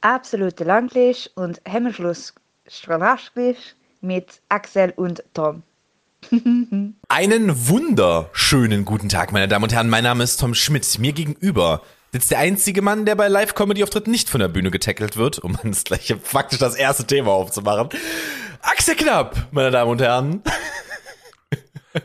absolute Langlisch und Hemmschluss mit Axel und Tom. Einen wunderschönen guten Tag, meine Damen und Herren. Mein Name ist Tom Schmidt. Mir gegenüber sitzt der einzige Mann, der bei Live-Comedy-Auftritten nicht von der Bühne getackelt wird, um das gleiche faktisch das erste Thema aufzumachen. Axel Knapp, meine Damen und Herren.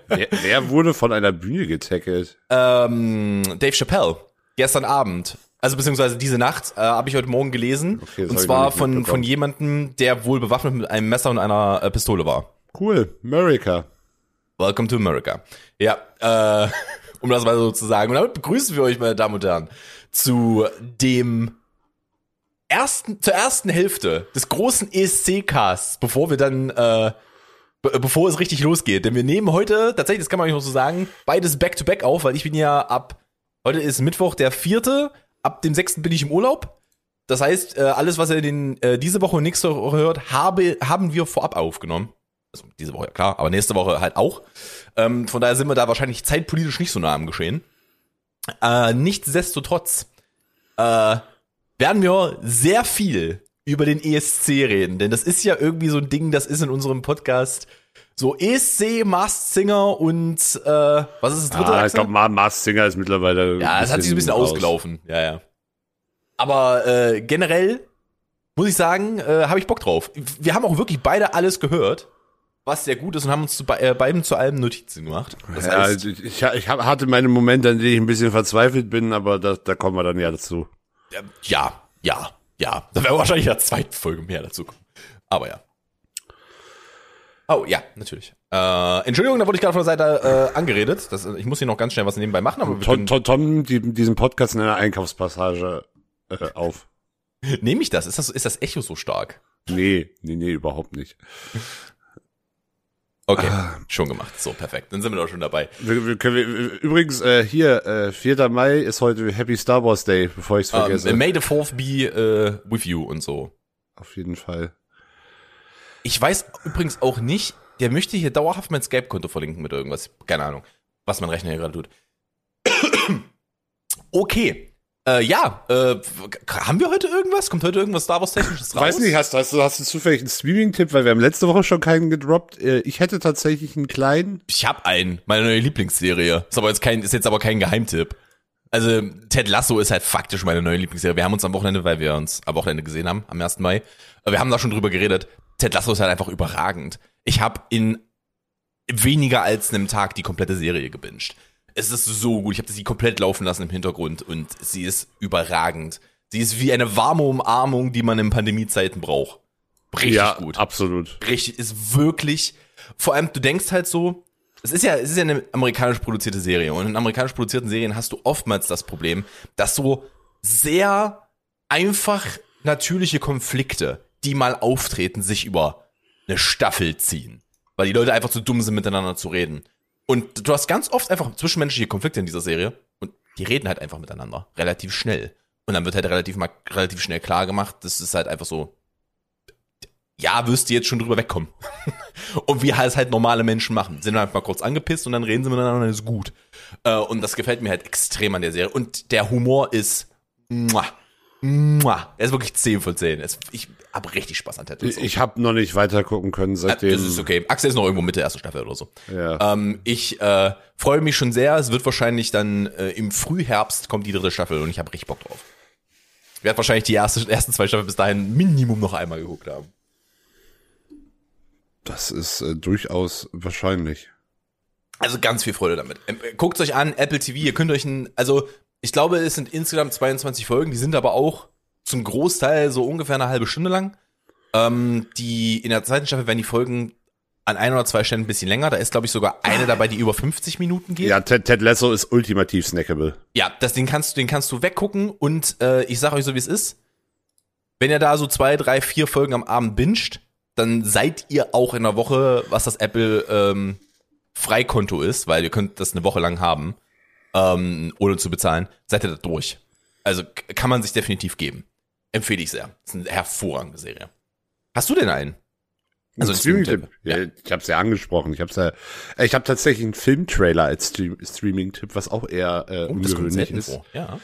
Wer, wer wurde von einer Bühne getackelt? Ähm, Dave Chappelle, gestern Abend. Also beziehungsweise diese Nacht äh, habe ich heute Morgen gelesen. Okay, und zwar von, von jemandem, der wohl bewaffnet mit einem Messer und einer äh, Pistole war. Cool, America. Welcome to America. Ja, äh, um das mal so zu sagen. Und damit begrüßen wir euch, meine Damen und Herren, zu dem ersten, zur ersten Hälfte des großen ESC-Casts, bevor wir dann, äh, be bevor es richtig losgeht. Denn wir nehmen heute, tatsächlich, das kann man nicht noch so sagen, beides back-to-back auf, weil ich bin ja ab, heute ist Mittwoch der vierte, ab dem sechsten bin ich im Urlaub. Das heißt, äh, alles, was ihr den, äh, diese Woche und nächste Woche hört, habe, haben wir vorab aufgenommen. Also diese Woche, ja klar, aber nächste Woche halt auch. Ähm, von daher sind wir da wahrscheinlich zeitpolitisch nicht so nah am Geschehen. Äh, nichtsdestotrotz werden wir sehr viel über den ESC reden, denn das ist ja irgendwie so ein Ding, das ist in unserem Podcast so ESC, Masked Singer und äh, was ist das dritte? Ah, ich glaube, Mars Singer ist mittlerweile. Ja, es hat sich ein bisschen raus. ausgelaufen. Ja, ja. Aber äh, generell muss ich sagen, äh, habe ich Bock drauf. Wir haben auch wirklich beide alles gehört, was sehr gut ist und haben uns zu äh, beiden zu allem Notizen gemacht. Das Ja, heißt, ich, ich, ich hab- hatte meine Momente, an denen ich ein bisschen verzweifelt bin, aber da, da kommen wir dann ja dazu. ja, ja, ja. Da wäre wahrscheinlich in der zweiten Folge mehr dazu kommen. Aber ja. Oh, ja, natürlich. Äh, Entschuldigung, da wurde ich gerade von der Seite äh, angeredet. Das, ich muss hier noch ganz schnell was nebenbei machen, aber Tom, Tom, Tom die, diesen Podcast in einer Einkaufspassage äh, auf. nehme ich das? Ist das, ist das Echo so stark? Nee, nee, nee, überhaupt nicht. Okay, Ah. schon gemacht. So, perfekt. Dann sind wir doch schon dabei. Wir, wir können, wir, übrigens, äh, hier, äh, 4. Mai ist heute Happy Star Wars Day, bevor ich es vergesse. Um, may the fourth be äh, with you und so. Auf jeden Fall. Ich weiß übrigens auch nicht, der möchte hier dauerhaft mein Skype-Konto verlinken mit irgendwas. Keine Ahnung, was mein Rechner hier gerade tut. okay. Äh, ja, äh, haben wir heute irgendwas? Kommt heute irgendwas Star Wars Technisches raus? Weiß nicht, hast, hast, du, hast du zufällig einen Streaming-Tipp, weil wir haben letzte Woche schon keinen gedroppt. Äh, Ich hätte tatsächlich einen kleinen. Ich hab einen, meine neue Lieblingsserie. Ist aber jetzt kein, ist jetzt aber kein Geheimtipp. Also Ted Lasso ist halt faktisch meine neue Lieblingsserie. Wir haben uns am Wochenende, weil wir uns am Wochenende gesehen haben, am 1. Mai, äh, wir haben da schon drüber geredet. Ted Lasso ist halt einfach überragend. Ich habe in weniger als einem Tag die komplette Serie gebinged. Es ist so gut. Ich habe sie komplett laufen lassen im Hintergrund und sie ist überragend. Sie ist wie eine warme Umarmung, die man in Pandemiezeiten braucht. Richtig ja, gut absolut. richtig, ist wirklich, vor allem, du denkst halt so, es ist ja, es ist ja eine amerikanisch produzierte Serie und in amerikanisch produzierten Serien hast du oftmals das Problem, dass so sehr einfach natürliche Konflikte, die mal auftreten, sich über eine Staffel ziehen. Weil die Leute einfach zu dumm sind, miteinander zu reden. Und du hast ganz oft einfach zwischenmenschliche Konflikte in dieser Serie und die reden halt einfach miteinander. Relativ schnell. Und dann wird halt relativ, mal, relativ schnell klar gemacht, das ist halt einfach so, ja, wirst du jetzt schon drüber wegkommen. und wie halt halt normale Menschen machen. Sind halt mal kurz angepisst und dann reden sie miteinander und ist gut. Äh, und das gefällt mir halt extrem an der Serie. Und der Humor ist, muah, muah. Er ist wirklich 10 von 10. Es, ich habe richtig Spaß an Ted Ich, habe noch nicht weiter gucken können seitdem. Das ist okay. Axel ist noch irgendwo Mitte der ersten Staffel oder so. Ja. Ähm, ich äh, freue mich schon sehr. Es wird wahrscheinlich dann äh, im Frühherbst kommt die dritte Staffel und ich habe richtig Bock drauf. Ich werde wahrscheinlich die erste, ersten zwei Staffeln bis dahin Minimum noch einmal geguckt haben. Das ist äh, durchaus wahrscheinlich. Also ganz viel Freude damit. Ähm, Guckt euch an, Apple TV, ihr könnt euch ein, also ich glaube, es sind insgesamt 22 Folgen, die sind aber auch zum Großteil so ungefähr eine halbe Stunde lang. Ähm, die, in der zweiten Staffel werden die Folgen an ein oder zwei Stellen ein bisschen länger. Da ist, glaube ich, sogar eine dabei, die über 50 Minuten geht. Ja, Ted, Ted Lasso ist ultimativ snackable. Ja, das, den kannst du, den kannst du weggucken und äh, ich sag euch so, wie es ist. Wenn ihr da so zwei, drei, vier Folgen am Abend binscht, dann seid ihr auch in der Woche, was das Apple ähm, Freikonto ist, weil ihr könnt das eine Woche lang haben, ähm, ohne zu bezahlen, seid ihr da durch. Also kann man sich definitiv geben. Empfehle ich sehr. Das ist eine hervorragende Serie. Hast du denn einen? Also Ein Streaming-Tipp. Ja. Ich habe es ja angesprochen. Ich habe ja, ich habe tatsächlich einen Filmtrailer als Stream Streaming-Tipp, was auch eher äh, Oh, ungewöhnlich ist. vor. Ja.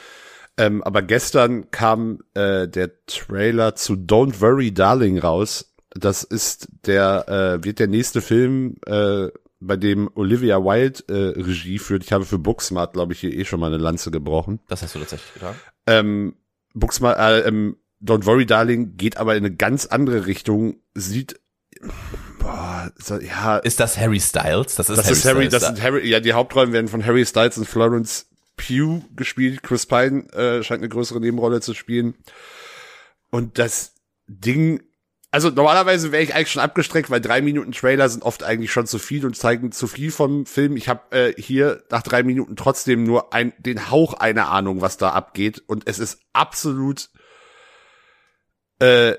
Ähm, aber gestern kam äh, der Trailer zu Don't Worry Darling raus. Das ist der, äh, wird der nächste Film, äh, bei dem Olivia Wilde äh, Regie führt. Ich habe für Booksmart, glaube ich, hier eh schon mal eine Lanze gebrochen. Das hast du tatsächlich getan. Ähm, Booksmart, äh, ähm, Don't Worry Darling geht aber in eine ganz andere Richtung. Sieht, boah, so, ja. Ist das Harry Styles? Das ist das Harry ist Harry, Styles. das sind Harry, ja, die Hauptrollen werden von Harry Styles und Florence Pugh gespielt. Chris Pine äh, scheint eine größere Nebenrolle zu spielen. Und das Ding, also normalerweise wäre ich eigentlich schon abgestreckt, weil drei Minuten Trailer sind oft eigentlich schon zu viel und zeigen zu viel vom Film. Ich habe äh, hier nach drei Minuten trotzdem nur ein, den Hauch einer Ahnung, was da abgeht. Und es ist absolut, äh,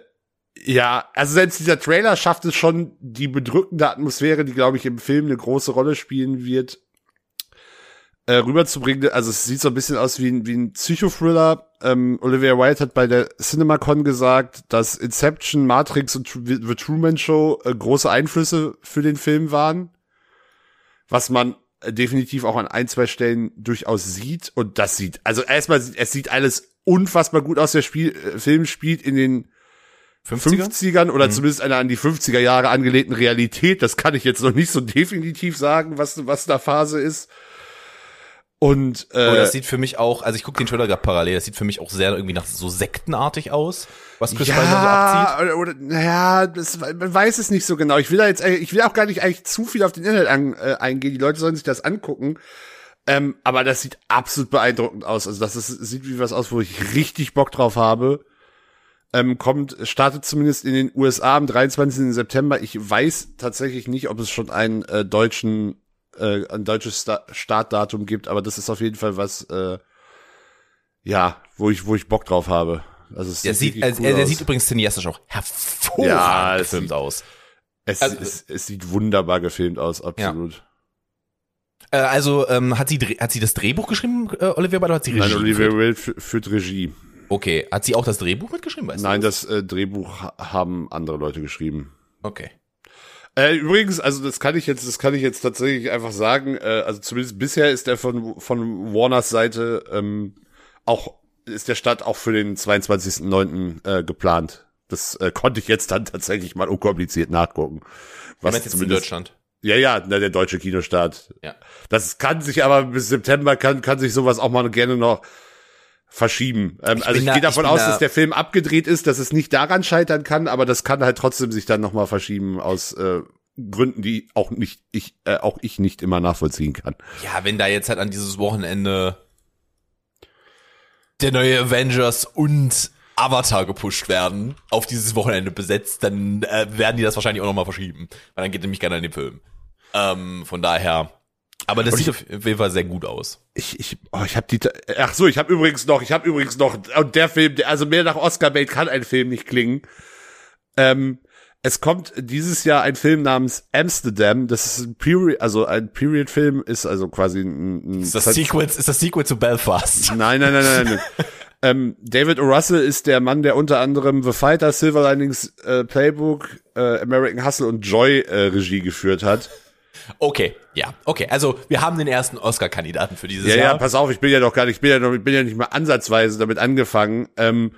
ja, also selbst dieser Trailer schafft es schon, die bedrückende Atmosphäre, die, glaube ich, im Film eine große Rolle spielen wird, äh, rüberzubringen. Also es sieht so ein bisschen aus wie ein, wie ein Psychothriller. Ähm, Olivia Wilde hat bei der CinemaCon gesagt, dass Inception, Matrix und The Truman Show äh, große Einflüsse für den Film waren. Was man äh, definitiv auch an ein, zwei Stellen durchaus sieht. Und das sieht, also erstmal, es sieht alles unfassbar gut aus. Der Spiel, äh, Film spielt in den 50er? 50ern oder zumindest einer an die 50er Jahre angelegten Realität. Das kann ich jetzt noch nicht so definitiv sagen, was, was da Phase ist. Und äh, Oh, das sieht für mich auch, also ich gucke den Trailer gerade parallel, das sieht für mich auch sehr irgendwie nach so sektenartig aus, was Chris Pine da so abzieht. oder, oder naja, das, man weiß es nicht so genau. Ich will da jetzt, äh, ich will auch gar nicht eigentlich zu viel auf den Inhalt an, äh, eingehen. Die Leute sollen sich das angucken. Ähm, aber das sieht absolut beeindruckend aus. Also das ist, sieht wie was aus, wo ich richtig Bock drauf habe. Ähm, kommt, startet zumindest in den USA am 23. September. Ich weiß tatsächlich nicht, ob es schon einen äh, deutschen, äh, ein deutsches Sta Startdatum gibt, aber das ist auf jeden Fall was, äh, ja, wo ich, wo ich Bock drauf habe. Also es Der sieht, also, cool er, der aus. sieht übrigens cineastisch auch hervorragend Ja, es gefilmt sieht- aus. Es, Also- es, es sieht wunderbar gefilmt aus, absolut. Äh, also ähm, hat sie hat sie das Drehbuch geschrieben, äh, Olivia Wilde, oder hat sie Regie Nein, Olivia? Wilde fü- führt Regie. Okay, hat sie auch das Drehbuch mitgeschrieben? Weißt Nein, du? das äh, Drehbuch ha- haben andere Leute geschrieben. Okay. Äh, übrigens, also das kann ich jetzt, das kann ich jetzt tatsächlich einfach sagen. Äh, also zumindest bisher ist der von von Warners Seite ähm, auch ist der Start auch für den 22.09. Äh, geplant. Das äh, konnte ich jetzt dann tatsächlich mal unkompliziert nachgucken. Was jetzt in Deutschland? Ja, ja, na, der deutsche Kinostart. Ja. Das kann sich aber bis September kann, kann sich sowas auch mal gerne noch verschieben. Ähm, Ich also ich da- gehe davon aus, da- dass der Film abgedreht ist, dass es nicht daran scheitern kann, aber das kann halt trotzdem sich dann noch mal verschieben aus äh, Gründen, die auch nicht ich äh, auch ich nicht immer nachvollziehen kann. Ja, wenn da jetzt halt an dieses Wochenende der neue Avengers und Avatar gepusht werden, auf dieses Wochenende besetzt, dann äh, werden die das wahrscheinlich auch nochmal verschieben. Weil dann geht nämlich keiner in den Film. Ähm, von daher. Aber das Und sieht auf jeden Fall sehr gut aus. Ich ich oh, ich habe die Ach so, ich habe übrigens noch, ich habe übrigens noch und der Film, also mehr nach Oscar Bait kann ein Film nicht klingen. Ähm es kommt dieses Jahr ein Film namens Amsterdam. Das ist ein Period, also ein Period-Film ist also quasi ein, ein Ist das Sequel, ist das Sequel zu Belfast? Nein, nein, nein, nein, nein. ähm, David O. Russell ist der Mann, der unter anderem The Fighter, Silver Linings äh, Playbook, äh, American Hustle und Joy äh, Regie geführt hat. Okay, ja, okay. Also wir haben den ersten Oscar-Kandidaten für dieses Ja, ja, Jahr. pass auf, ich bin ja noch gar nicht, ich bin ja noch, ich bin ja nicht mal ansatzweise damit angefangen. Ähm,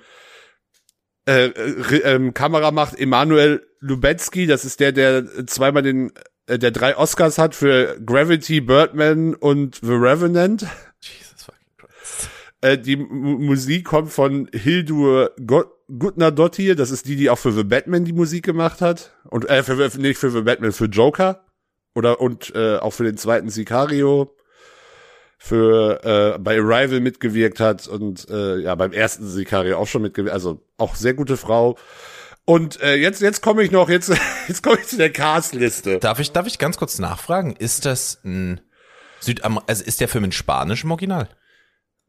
äh, äh, ähm, Kamera macht Emanuel Lubetsky, das ist der, der zweimal den, äh, der drei Oscars hat für Gravity, Birdman und The Revenant. Jesus fucking Christ. Äh, die M Musik kommt von Hildur Go Gutnadottir, das ist die, die auch für The Batman die Musik gemacht hat. Und äh, für, für- nicht für The Batman, für Joker. Oder und äh, auch für den zweiten Sicario. Für äh, bei Arrival mitgewirkt hat und äh, ja, beim ersten Sicario auch schon mitgewirkt. Also auch sehr gute Frau. Und äh, jetzt, jetzt komme ich noch, jetzt, jetzt komme ich zu der Castliste. Darf ich, darf ich ganz kurz nachfragen? Ist das ein Südam also ist der Film in Spanisch im Original?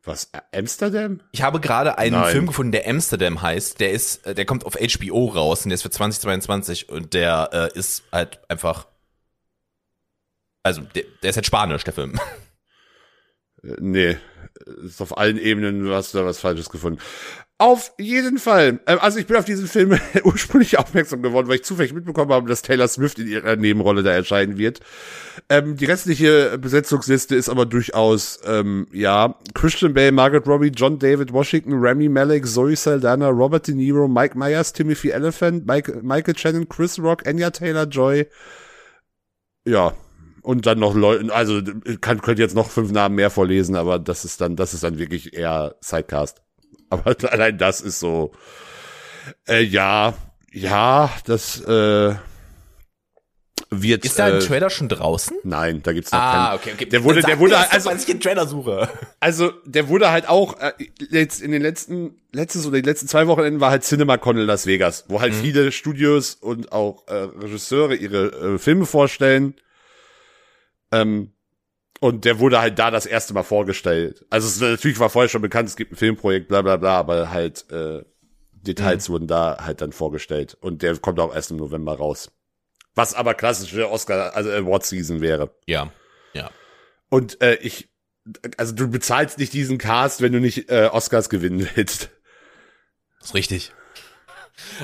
Was? Amsterdam? Ich habe gerade einen Nein. Film gefunden, der Amsterdam heißt. Der ist, äh, der kommt auf HBO raus und der ist für 2022 und der äh, ist halt einfach, also der, der ist halt Spanisch, der Film. Nee, ist auf allen Ebenen, du hast da was Falsches gefunden. Auf jeden Fall. Ähm, Also ich bin auf diesen Film ursprünglich aufmerksam geworden, weil ich zufällig mitbekommen habe, dass Taylor Swift in ihrer Nebenrolle da erscheinen wird. Ähm, die restliche Besetzungsliste ist aber durchaus, ähm, ja, Christian Bale, Margaret Robbie, John David Washington, Rami Malek, Zoe Saldana, Robert De Niro, Mike Myers, Timothy Elephant, Mike, Michael Shannon, Chris Rock, Anya Taylor-Joy. Ja, und dann noch Leute, also kann könnte jetzt noch fünf Namen mehr vorlesen, aber das ist dann, das ist dann wirklich eher Sidecast. Aber allein das ist so, äh, ja, ja, das äh, wird. Ist da ein äh, Trailer schon draußen? Nein, da gibt's noch Ah, keinen. okay, okay. Der wurde, der wurde, doch, also, weil ich den Trailer suche. also, der wurde halt auch äh, jetzt in den letzten, letztes oder die letzten zwei Wochenenden war halt CinemaCon in Las Vegas, wo Mhm. halt viele Studios und auch äh, Regisseure ihre äh, Filme vorstellen. Ähm, und der wurde halt da das erste Mal vorgestellt. Also es, natürlich war vorher schon bekannt, es gibt ein Filmprojekt, bla bla bla, aber halt äh, Details Mhm. wurden da halt dann vorgestellt. Und der kommt auch erst im November raus. Was aber klassische Oscar, also Award Season wäre. Ja, ja. Und äh, ich, also du bezahlst nicht diesen Cast, wenn du nicht äh, Oscars gewinnen willst. Ist richtig.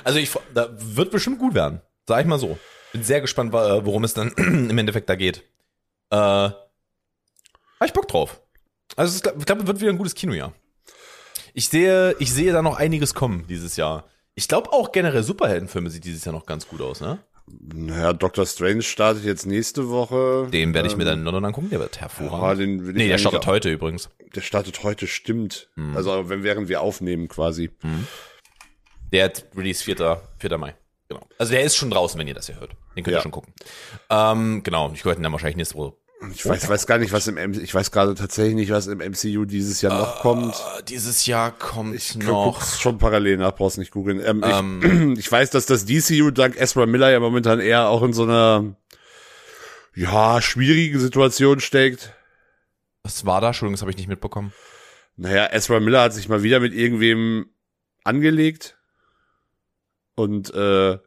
Also ich, da wird bestimmt gut werden. Sag ich mal so. Bin sehr gespannt, wa- worum es dann im Endeffekt da geht. Äh, hab ich Bock drauf. Also ist, ich glaube, wird wieder ein gutes Kinojahr. Ich sehe, ich sehe da noch einiges kommen dieses Jahr. Ich glaube auch generell Superheldenfilme sieht dieses Jahr noch ganz gut aus, ne? Naja, Doctor Strange startet jetzt nächste Woche. Den werde ich mir dann in London angucken, der wird Ja, hervorragend. den will ich nee, der startet heute übrigens. Der startet heute, stimmt. Mhm. Also wenn während wir aufnehmen quasi. Der hat Release 4. 4. Mai. Genau. Also der ist schon draußen, wenn ihr das hier hört. Den könnt Ja. ihr schon gucken. Ähm, genau, ich gehört dann wahrscheinlich nächste Woche. Ich weiß, weiß gar nicht, was im M ich weiß gerade tatsächlich nicht, was im MCU dieses Jahr noch kommt. Äh, dieses Jahr kommt Ich noch. guck's schon parallel nach, brauchst nicht googeln. Ähm, Ähm. ich, ich weiß, dass das DCU dank Ezra Miller ja momentan eher auch in so einer ja, schwierigen Situation steckt. Was war da? Entschuldigung, das habe ich nicht mitbekommen. Naja, Ezra Miller hat sich mal wieder mit irgendwem angelegt. Und äh,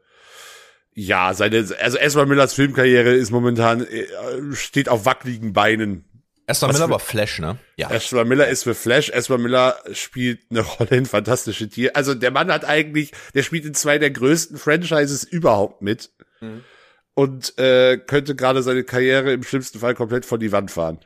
ja, seine, also Ezra Millers Filmkarriere ist momentan, äh, steht auf wackeligen Beinen. Was Miller war Flash, ne? Ja. Ezra Miller ist für Flash, Ezra Miller spielt eine Rolle in Fantastische Tiere. Also der Mann hat eigentlich, der spielt in zwei der größten Franchises überhaupt mit. Mhm. Und äh, könnte gerade seine Karriere im schlimmsten Fall komplett vor die Wand fahren.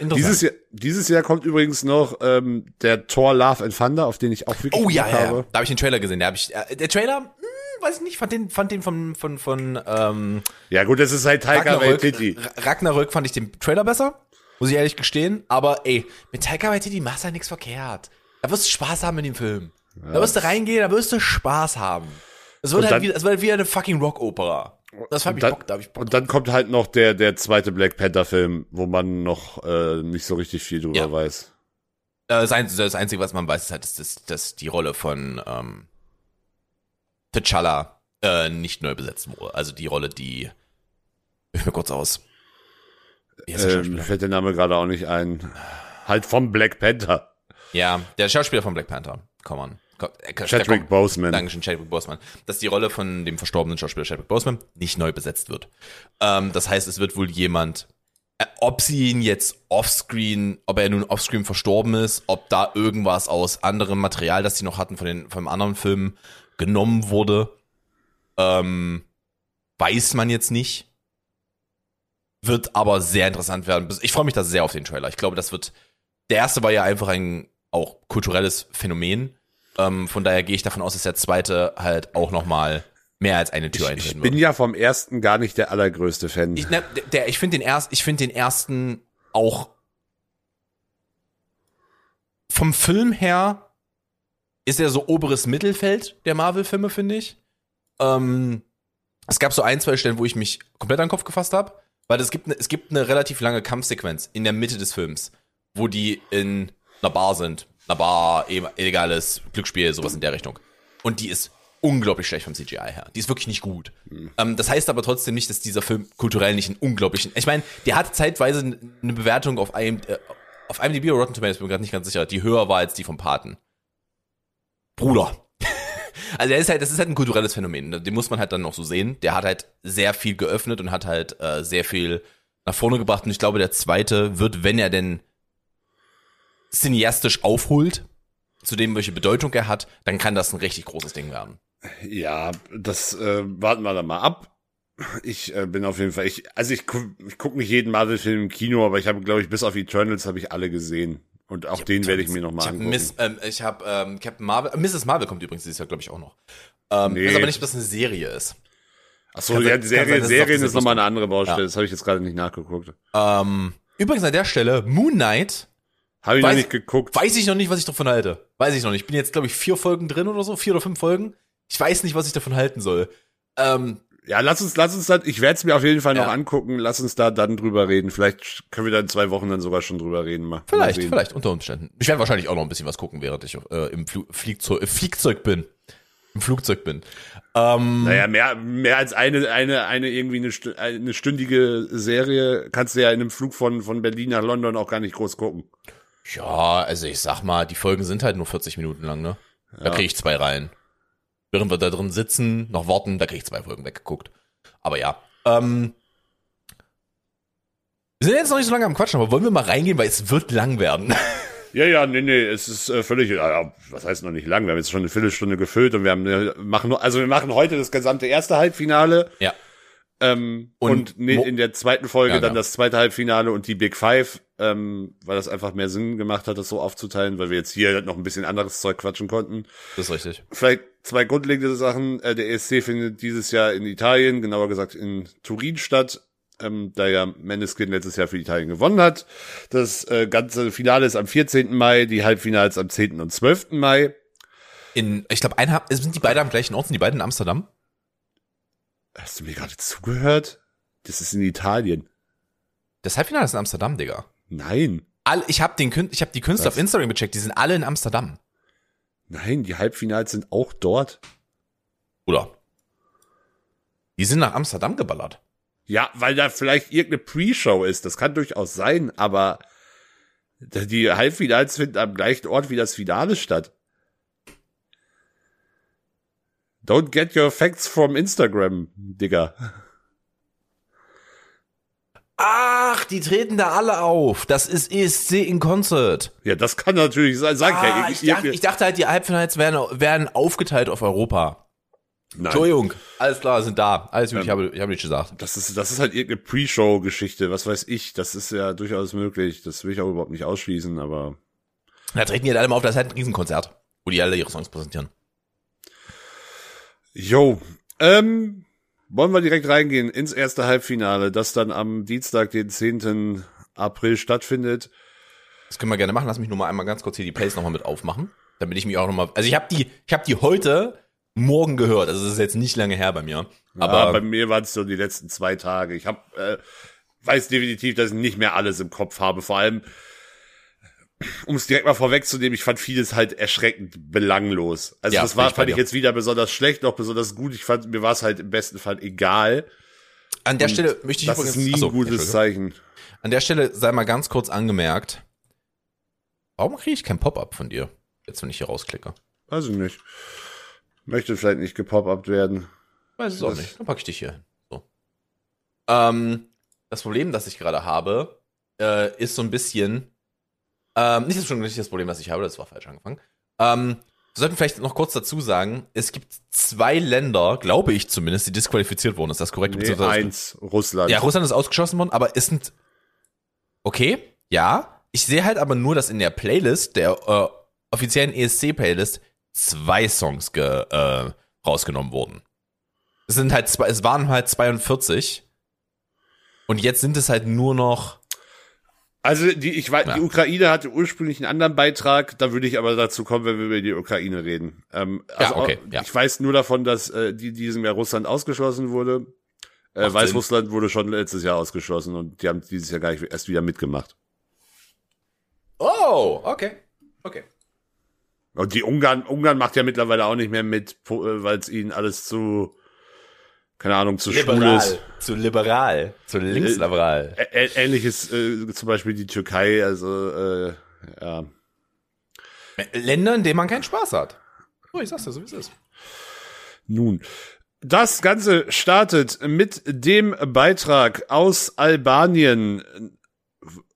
Dieses Jahr, dieses Jahr kommt übrigens noch ähm, der Thor Love and Thunder, auf den ich auch wirklich oh ja, ja, ja. habe. Da habe ich den Trailer gesehen. Da hab ich, äh, der Trailer, hm, weiß ich nicht, fand den, fand den von, von, von ähm, Ja gut, das ist halt Taika Waititi. Ragnarök fand ich den Trailer besser, muss ich ehrlich gestehen. Aber ey, mit Taika Waititi machst du ja nichts verkehrt. Da wirst du Spaß haben in dem Film. Da wirst du reingehen, da wirst du Spaß haben. Es wird halt wieder, es wird wieder eine fucking Rockopera. Das hab ich dann- Bock, da hab ich Bock. Und dann kommt halt noch der der zweite Black Panther Film, wo man noch äh, nicht so richtig viel drüber Ja. weiß. Äh, Das Einzige, das Einzige, was man weiß, ist halt, dass, dass, dass die Rolle von ähm, T'Challa äh, nicht neu besetzt wurde. Also die Rolle, die. Ich mir kurz aus. Ähm, fällt der Name gerade auch nicht ein. Halt vom Black Panther. Ja, der Schauspieler von Black Panther. Come on. Äh, Chadwick Boseman. Dankeschön, Chadwick Boseman. Dass die Rolle von dem verstorbenen Schauspieler Chadwick Boseman nicht neu besetzt wird. Ähm, das heißt, es wird wohl jemand, äh, ob sie ihn jetzt offscreen, ob er nun offscreen verstorben ist, ob da irgendwas aus anderem Material, das sie noch hatten von den von anderen Film genommen wurde, ähm, weiß man jetzt nicht. Wird aber sehr interessant werden. Ich freue mich da sehr auf den Trailer. Ich glaube, das wird. Der erste war ja einfach ein auch kulturelles Phänomen. Ähm, von daher gehe ich davon aus, dass der zweite halt auch noch mal mehr als eine Tür Ich, eintreten ich bin wird. ja vom ersten gar nicht der allergrößte Fan. Ich, ne, der, ich finde den erst, ich finde den ersten auch vom Film her ist er so oberes Mittelfeld der Marvel-Filme, finde ich. Ähm, es gab so ein, zwei Stellen, wo ich mich komplett an den Kopf gefasst habe, weil es gibt, ne, es gibt eine relativ lange Kampfsequenz in der Mitte des Films, wo die in einer Bar sind. Bar, eben illegales Glücksspiel, sowas in der Richtung. Und die ist unglaublich schlecht vom CGI her. Die ist wirklich nicht gut. Ähm, das heißt aber trotzdem nicht, dass dieser Film kulturell nicht einen unglaublichen. Ich meine, der hat zeitweise eine Bewertung auf IM, äh, auf IMDb oder Rotten Tomatoes, bin mir gerade nicht ganz sicher, die höher war als die vom Paten. Bruder. Also ist halt, das ist halt ein kulturelles Phänomen. Den muss man halt dann noch so sehen. Der hat halt sehr viel geöffnet und hat halt äh, sehr viel nach vorne gebracht und ich glaube, der zweite wird, wenn er denn cineastisch aufholt, zu dem, welche Bedeutung er hat, dann kann das ein richtig großes Ding werden. Ja, das äh, warten wir dann mal ab. Ich äh, bin auf jeden Fall, ich, also ich, gu ich gucke nicht jeden Marvel-Film im Kino, aber ich habe, glaube ich, bis auf Eternals habe ich alle gesehen. Und auch den werde ich mir noch mal ich hab angucken. Miss, ähm, ich habe ähm, Captain Marvel, äh, Mrs. Marvel kommt übrigens dieses Jahr, glaube ich, auch noch. Ähm, Nee. Ich weiß aber nicht, ob das eine Serie ist. Achso, ja, sein- die sein, Serie, auf Serien Disney ist nochmal eine andere Baustelle. Ja. Das habe ich jetzt gerade nicht nachgeguckt. Ähm, übrigens an der Stelle, Moon Knight, Habe ich Weiß- noch nicht geguckt. weiß ich noch nicht, was ich davon halte. Weiß ich noch nicht. Ich bin jetzt, glaube ich, vier Folgen drin oder so, vier oder fünf Folgen. Ich weiß nicht, was ich davon halten soll. Ähm, Ja, lass uns, lass uns dann, ich werde es mir auf jeden Fall noch Ja. angucken. Lass uns da dann drüber reden. Vielleicht können wir da in zwei Wochen dann sogar schon drüber reden. Mal, mal vielleicht, sehen. vielleicht, unter Umständen. Ich werde wahrscheinlich auch noch ein bisschen was gucken, während ich äh, im Flu Fliegzeug, äh, Fliegzeug bin. Im Flugzeug bin. Ähm, Naja, mehr, mehr als eine, eine, eine irgendwie eine, eine stündige Serie kannst du ja in einem Flug von, von Berlin nach London auch gar nicht groß gucken. Ja, also ich sag mal, die Folgen sind halt nur 40 Minuten lang, ne? Da Ja. kriege ich zwei rein. Während wir da drin sitzen, noch warten, da kriege ich zwei Folgen weggeguckt. Aber ja. Ähm, wir sind jetzt noch nicht so lange am Quatschen, aber wollen wir mal reingehen, weil es wird lang werden. Ja, ja, nee, nee, es ist äh, völlig, ja, was heißt noch nicht lang? Wir haben jetzt schon eine Viertelstunde gefüllt und wir haben, äh, machen nur, also wir machen heute das gesamte erste Halbfinale. ja. Ähm, Und und nee, in der zweiten Folge Ja, dann genau. das zweite Halbfinale und die Big Five, ähm, weil das einfach mehr Sinn gemacht hat, das so aufzuteilen, weil wir jetzt hier noch ein bisschen anderes Zeug quatschen konnten. Das ist richtig. Vielleicht zwei grundlegende Sachen. Äh, der ESC findet dieses Jahr in Italien, genauer gesagt in Turin statt, ähm, da ja Meneskin letztes Jahr für Italien gewonnen hat. Das äh, ganze Finale ist am 14. Mai, die Halbfinals am 10. und 12. Mai. In, ich glaube, sind die beide am gleichen Ort? Sind die beiden in Amsterdam? Hast du mir gerade zugehört? Das ist in Italien. Das Halbfinale ist in Amsterdam, Digga. Nein. All, ich habe den Kün ich hab die Künstler Was? auf Instagram gecheckt, die sind alle in Amsterdam. Nein, die Halbfinals sind auch dort. Oder? Die sind nach Amsterdam geballert. Ja, weil da vielleicht irgendeine Pre-Show ist. Das kann durchaus sein, aber die Halbfinals finden am gleichen Ort wie das Finale statt. Don't get your facts from Instagram, Digga. Ach, die treten da alle auf. Das ist ESC in Concert. Ja, das kann natürlich sein. Ah, ich, dachte, ich dachte halt, die Halbfinals werden, werden aufgeteilt auf Europa. Nein, Entschuldigung, alles klar, sind da. Alles gut, Ähm, ich habe, ich habe nichts gesagt. das ist, das ist halt irgendeine Pre-Show-Geschichte. Was weiß ich. Das ist ja durchaus möglich. Das will ich auch überhaupt nicht ausschließen, aber Da treten die halt alle mal auf, das ist halt ein Riesenkonzert, wo die alle ihre Songs präsentieren. Jo, ähm, wollen wir direkt reingehen ins erste Halbfinale, das dann am Dienstag, den 10. April stattfindet. Das können wir gerne machen. Lass mich nur mal einmal ganz kurz hier die Plays nochmal mit aufmachen, damit ich mich auch nochmal, also ich habe die, ich habe die heute morgen gehört, also das ist jetzt nicht lange her bei mir. Aber Aber bei mir waren es so die letzten zwei Tage. Ich hab, äh, weiß definitiv, dass ich nicht mehr alles im Kopf habe. Vor allem, um es direkt mal vorwegzunehmen, ich fand vieles halt erschreckend belanglos. Also Ja, das war, ich fand ich jetzt weder besonders schlecht noch besonders gut. Ich fand, mir war es halt im besten Fall egal. an der Stelle möchte ich Das übrigens, ist nie Achso, ein gutes. Zeichen. An der Stelle sei mal ganz kurz angemerkt, warum kriege ich kein Pop-up von dir, jetzt wenn ich hier rausklicke? Weiß ich nicht. Möchte vielleicht nicht gepop-upt werden. Weiß es auch nicht. Dann packe ich dich hier hin. So. Ähm, das Problem, das ich gerade habe, äh, ist so ein bisschen. Ähm, nicht das, schon nicht das Problem, das ich habe, das war falsch angefangen. Ähm, wir sollten vielleicht noch kurz dazu sagen, es gibt zwei Länder, glaube ich zumindest, die disqualifiziert wurden. Ist das korrekt? Nee, eins, Russland. Ja, Russland ist ausgeschlossen worden, aber es sind. Okay, ja. Ich sehe halt aber nur, dass in der Playlist, der äh, offiziellen ESC-Playlist, zwei Songs ge, äh, rausgenommen wurden. Es sind halt zwei, es waren halt 42. Und jetzt sind es halt nur noch. Also die, ich weiß, Ja. die Ukraine hatte ursprünglich einen anderen Beitrag, da würde ich aber dazu kommen, wenn wir über die Ukraine reden. Ähm, also okay, auch- ja. Ich weiß nur davon, dass äh, die diesem Jahr Russland ausgeschlossen wurde. Äh, Weißrussland wurde schon letztes Jahr ausgeschlossen und die haben dieses Jahr gar nicht erst wieder mitgemacht. Oh, okay. Okay. Und die Ungarn, Ungarn macht ja mittlerweile auch nicht mehr mit, weil es ihnen alles zu, keine Ahnung, zu schwul ist. Zu liberal. Zu linksliberal. Ä ä- ähnliches, äh, zum Beispiel die Türkei, also äh, ja. Länder, in denen man keinen Spaß hat. So, ich sag's dir, so wie es ist. Nun, Das Ganze startet mit dem Beitrag aus Albanien.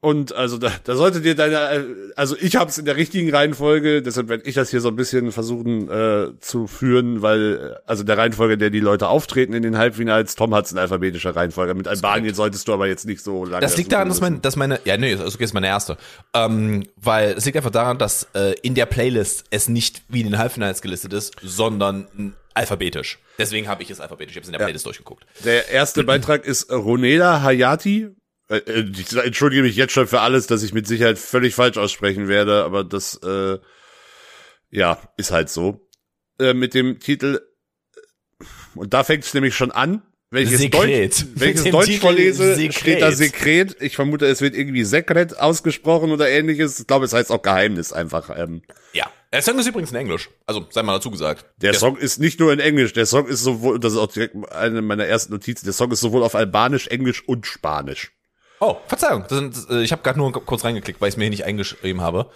Und also da, da solltet ihr deine, also ich habe es in der richtigen Reihenfolge, deshalb werde ich das hier so ein bisschen versuchen äh, zu führen, weil also der Reihenfolge, der die Leute auftreten in den Halbfinals, Tom hat es in alphabetischer Reihenfolge. Mit Albanien solltest du aber jetzt nicht so lange. Das liegt daran, dass, mein, dass meine, ja nee, das ist meine erste, ähm, weil es liegt einfach daran, dass äh, in der Playlist es nicht wie in den Halbfinals gelistet ist, sondern alphabetisch. Deswegen habe ich es alphabetisch. Ich habe es in der Playlist durchgeguckt. Der erste Beitrag ist Ronela Hayati. Äh, äh, Ich entschuldige mich jetzt schon für alles, dass ich mit Sicherheit völlig falsch aussprechen werde, aber das äh, ja ist halt so. Äh, mit dem Titel und da fängt es nämlich schon an. Wenn ich jetzt Sekret. Deutsch, dem Deutsch Titel vorlese, Sekret. steht da Sekret. Ich vermute, es wird irgendwie Sekret ausgesprochen oder ähnliches. Ich glaube, es heißt auch Geheimnis einfach. Ähm, Ja. Der Song ist übrigens in Englisch. Also, sei mal dazu gesagt. Der Song ist nicht nur in Englisch, der Song ist sowohl, das ist auch direkt eine meiner ersten Notizen, der Song ist sowohl auf Albanisch, Englisch und Spanisch. Oh, Verzeihung. Das sind, äh, ich habe gerade nur kurz reingeklickt, weil ich es mir hier nicht eingeschrieben habe.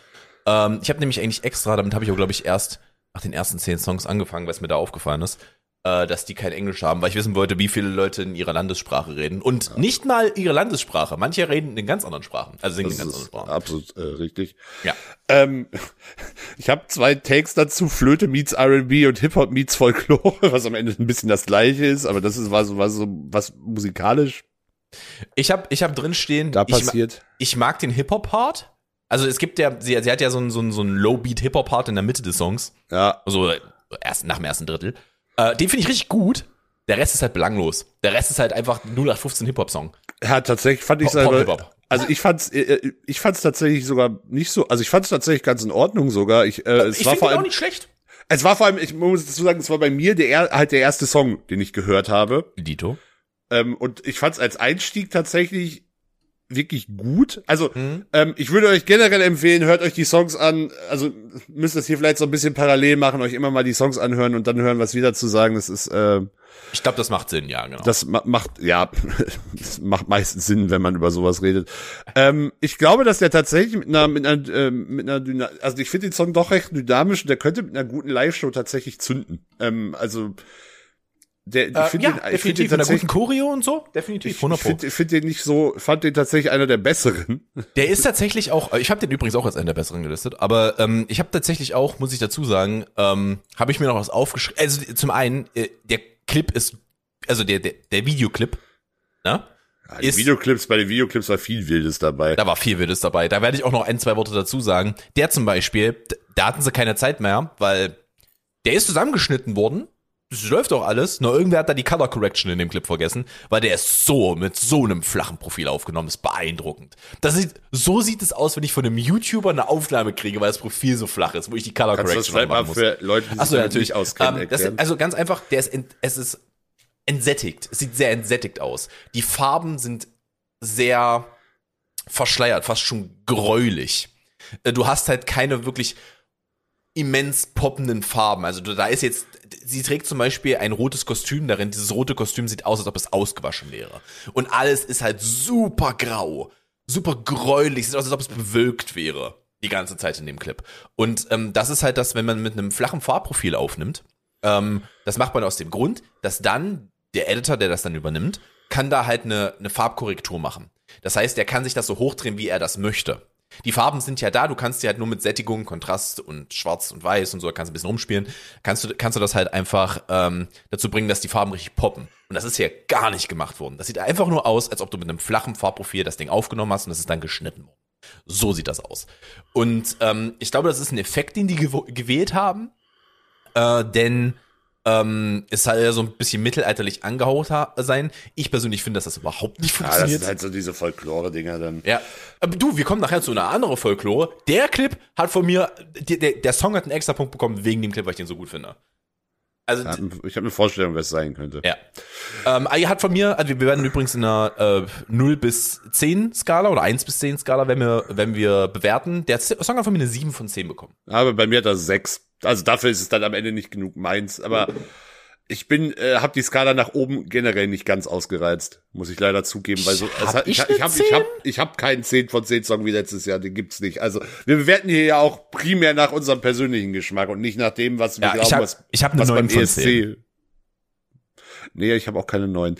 Ähm, ich habe nämlich eigentlich extra, damit habe ich auch, glaube ich, erst nach den ersten zehn Songs angefangen, weil es mir da aufgefallen ist, äh, dass die kein Englisch haben, weil ich wissen wollte, wie viele Leute in ihrer Landessprache reden. Und nicht mal ihre Landessprache. Manche reden in ganz anderen Sprachen. Also singen in Das ganz anderen Sprachen. absolut äh, richtig. Ja. Ähm, ich habe zwei Takes dazu, Flöte meets R&B und Hip-Hop meets Folklore, was am Ende ein bisschen das gleiche ist, aber das ist war so, war so was musikalisch Ich habe ich hab drin stehen, da ich, passiert. ich mag den Hip-Hop-Part. Also es gibt ja, sie, sie hat ja so einen, so einen, so einen Low-Beat-Hip-Hop-Part in der Mitte des Songs. Ja, Also äh, erst nach dem ersten Drittel. Äh, den finde ich richtig gut. Der Rest ist halt belanglos. Der Rest ist halt einfach 0815 Hip-Hop-Song. ja, tatsächlich fand ich Hip-Hop. also ich fand's, äh, äh, ich fand's tatsächlich sogar nicht so, also ich fand's tatsächlich ganz in Ordnung sogar. Ich, äh, es ich war vor den auch allem, nicht schlecht. es war vor allem, ich muss dazu sagen, es war bei mir der er- halt der erste Song, den ich gehört habe. Dito. Ähm, und ich fand es als Einstieg tatsächlich wirklich gut. Also, Mhm. ähm, ich würde euch generell empfehlen, hört euch die Songs an. Also, müsst das hier vielleicht so ein bisschen parallel machen, euch immer mal die Songs anhören und dann hören, was wieder zu sagen. Das ist, äh, Ich glaube, das macht Sinn, ja, genau. das ma macht, ja, das macht meistens Sinn, wenn man über sowas redet. Ähm, ich glaube, dass der tatsächlich mit einer, mit einer, äh, mit einer Dyna also ich finde den Song doch recht dynamisch und der könnte mit einer guten Live-Show tatsächlich zünden. Ähm, also, der, ich äh, finde ja, den, ich definitiv. den Mit einer tatsächlich guten Choreo und so? Definitiv, ich 100 Pro. finde find den nicht so, fand den tatsächlich einer der besseren. Der ist tatsächlich auch, ich habe den übrigens auch als einen der besseren gelistet, aber ähm, ich habe tatsächlich auch, muss ich dazu sagen, ähm, habe ich mir noch was aufgeschrieben. Also zum einen, äh, der Clip ist, also der, der, der Videoclip, ne? Ja, die Ist- Videoclips, bei den Videoclips war viel Wildes dabei. Da war viel Wildes dabei. Da werde ich auch noch ein, zwei Worte dazu sagen. Der zum Beispiel, da hatten sie keine Zeit mehr, weil der ist zusammengeschnitten worden. Das läuft auch alles. Nur irgendwer hat da die Color Correction in dem Clip vergessen, weil der ist so mit so einem flachen Profil aufgenommen. Das ist beeindruckend. Das sieht, so sieht es aus, wenn ich von einem YouTuber eine Aufnahme kriege, weil das Profil so flach ist, wo ich die Color Kannst das Correction mal machen muss. für Leute, die sich Achso, ja, damit natürlich. auskennen, Ähm, das, also ganz einfach, der ist, es ist entsättigt. Es sieht sehr entsättigt aus. Die Farben sind sehr verschleiert, fast schon gräulich. Äh, Du hast halt keine wirklich immens poppenden Farben. Also da ist jetzt, sie trägt zum Beispiel ein rotes Kostüm darin. Dieses rote Kostüm sieht aus, als ob es ausgewaschen wäre. Und alles ist halt super grau, super gräulich, sieht aus, als ob es bewölkt wäre. Die ganze Zeit in dem Clip. Und ähm, das ist halt das, wenn man mit einem flachen Farbprofil aufnimmt. Ähm, das macht man aus dem Grund, dass dann der Editor, der das dann übernimmt, kann da halt eine, eine Farbkorrektur machen. Das heißt, er kann sich das so hochdrehen, wie er das möchte. Die Farben sind ja da, du kannst die halt nur mit Sättigung, Kontrast und Schwarz und Weiß und so, kannst ein bisschen rumspielen. Kannst du, kannst du das halt einfach ähm, dazu bringen, dass die Farben richtig poppen. Und das ist hier gar nicht gemacht worden. Das sieht einfach nur aus, als ob du mit einem flachen Farbprofil das Ding aufgenommen hast und das ist dann geschnitten worden. So sieht das aus. Und ähm, ich glaube, das ist ein Effekt, den die gewählt haben. Äh, denn ähm, es soll ja so ein bisschen mittelalterlich angehaucht ha- sein. Ich persönlich finde, dass das überhaupt nicht ja, das funktioniert. sind halt so diese Folklore-Dinger dann. Ja, aber du, wir kommen nachher zu einer anderen Folklore. Der Clip hat von mir, der, der, der Song hat einen extra Punkt bekommen wegen dem Clip, weil ich den so gut finde. Also, Ich habe eine Vorstellung, wer es sein könnte. ja. Ähm, er hat von mir, also wir werden übrigens in einer äh, 0 bis 10 Skala oder 1 bis 10 Skala, wenn wir, wenn wir bewerten. Der Song hat von mir eine 7 von 10 bekommen. Aber bei mir hat er sechs. Also dafür ist es dann am Ende nicht genug meins. Aber ich bin, äh, habe die Skala nach oben generell nicht ganz ausgereizt, muss ich leider zugeben, weil so Hab es hat, ich ich, ich habe ich habe ich habe keinen 10 von 10 Song wie letztes Jahr, den gibt's nicht. Also wir bewerten hier ja auch primär nach unserem persönlichen Geschmack und nicht nach dem, was wir Ja, ich glauben, hab- was, ich hab was 9 beim ESC. Nee, ich habe auch keine neuen.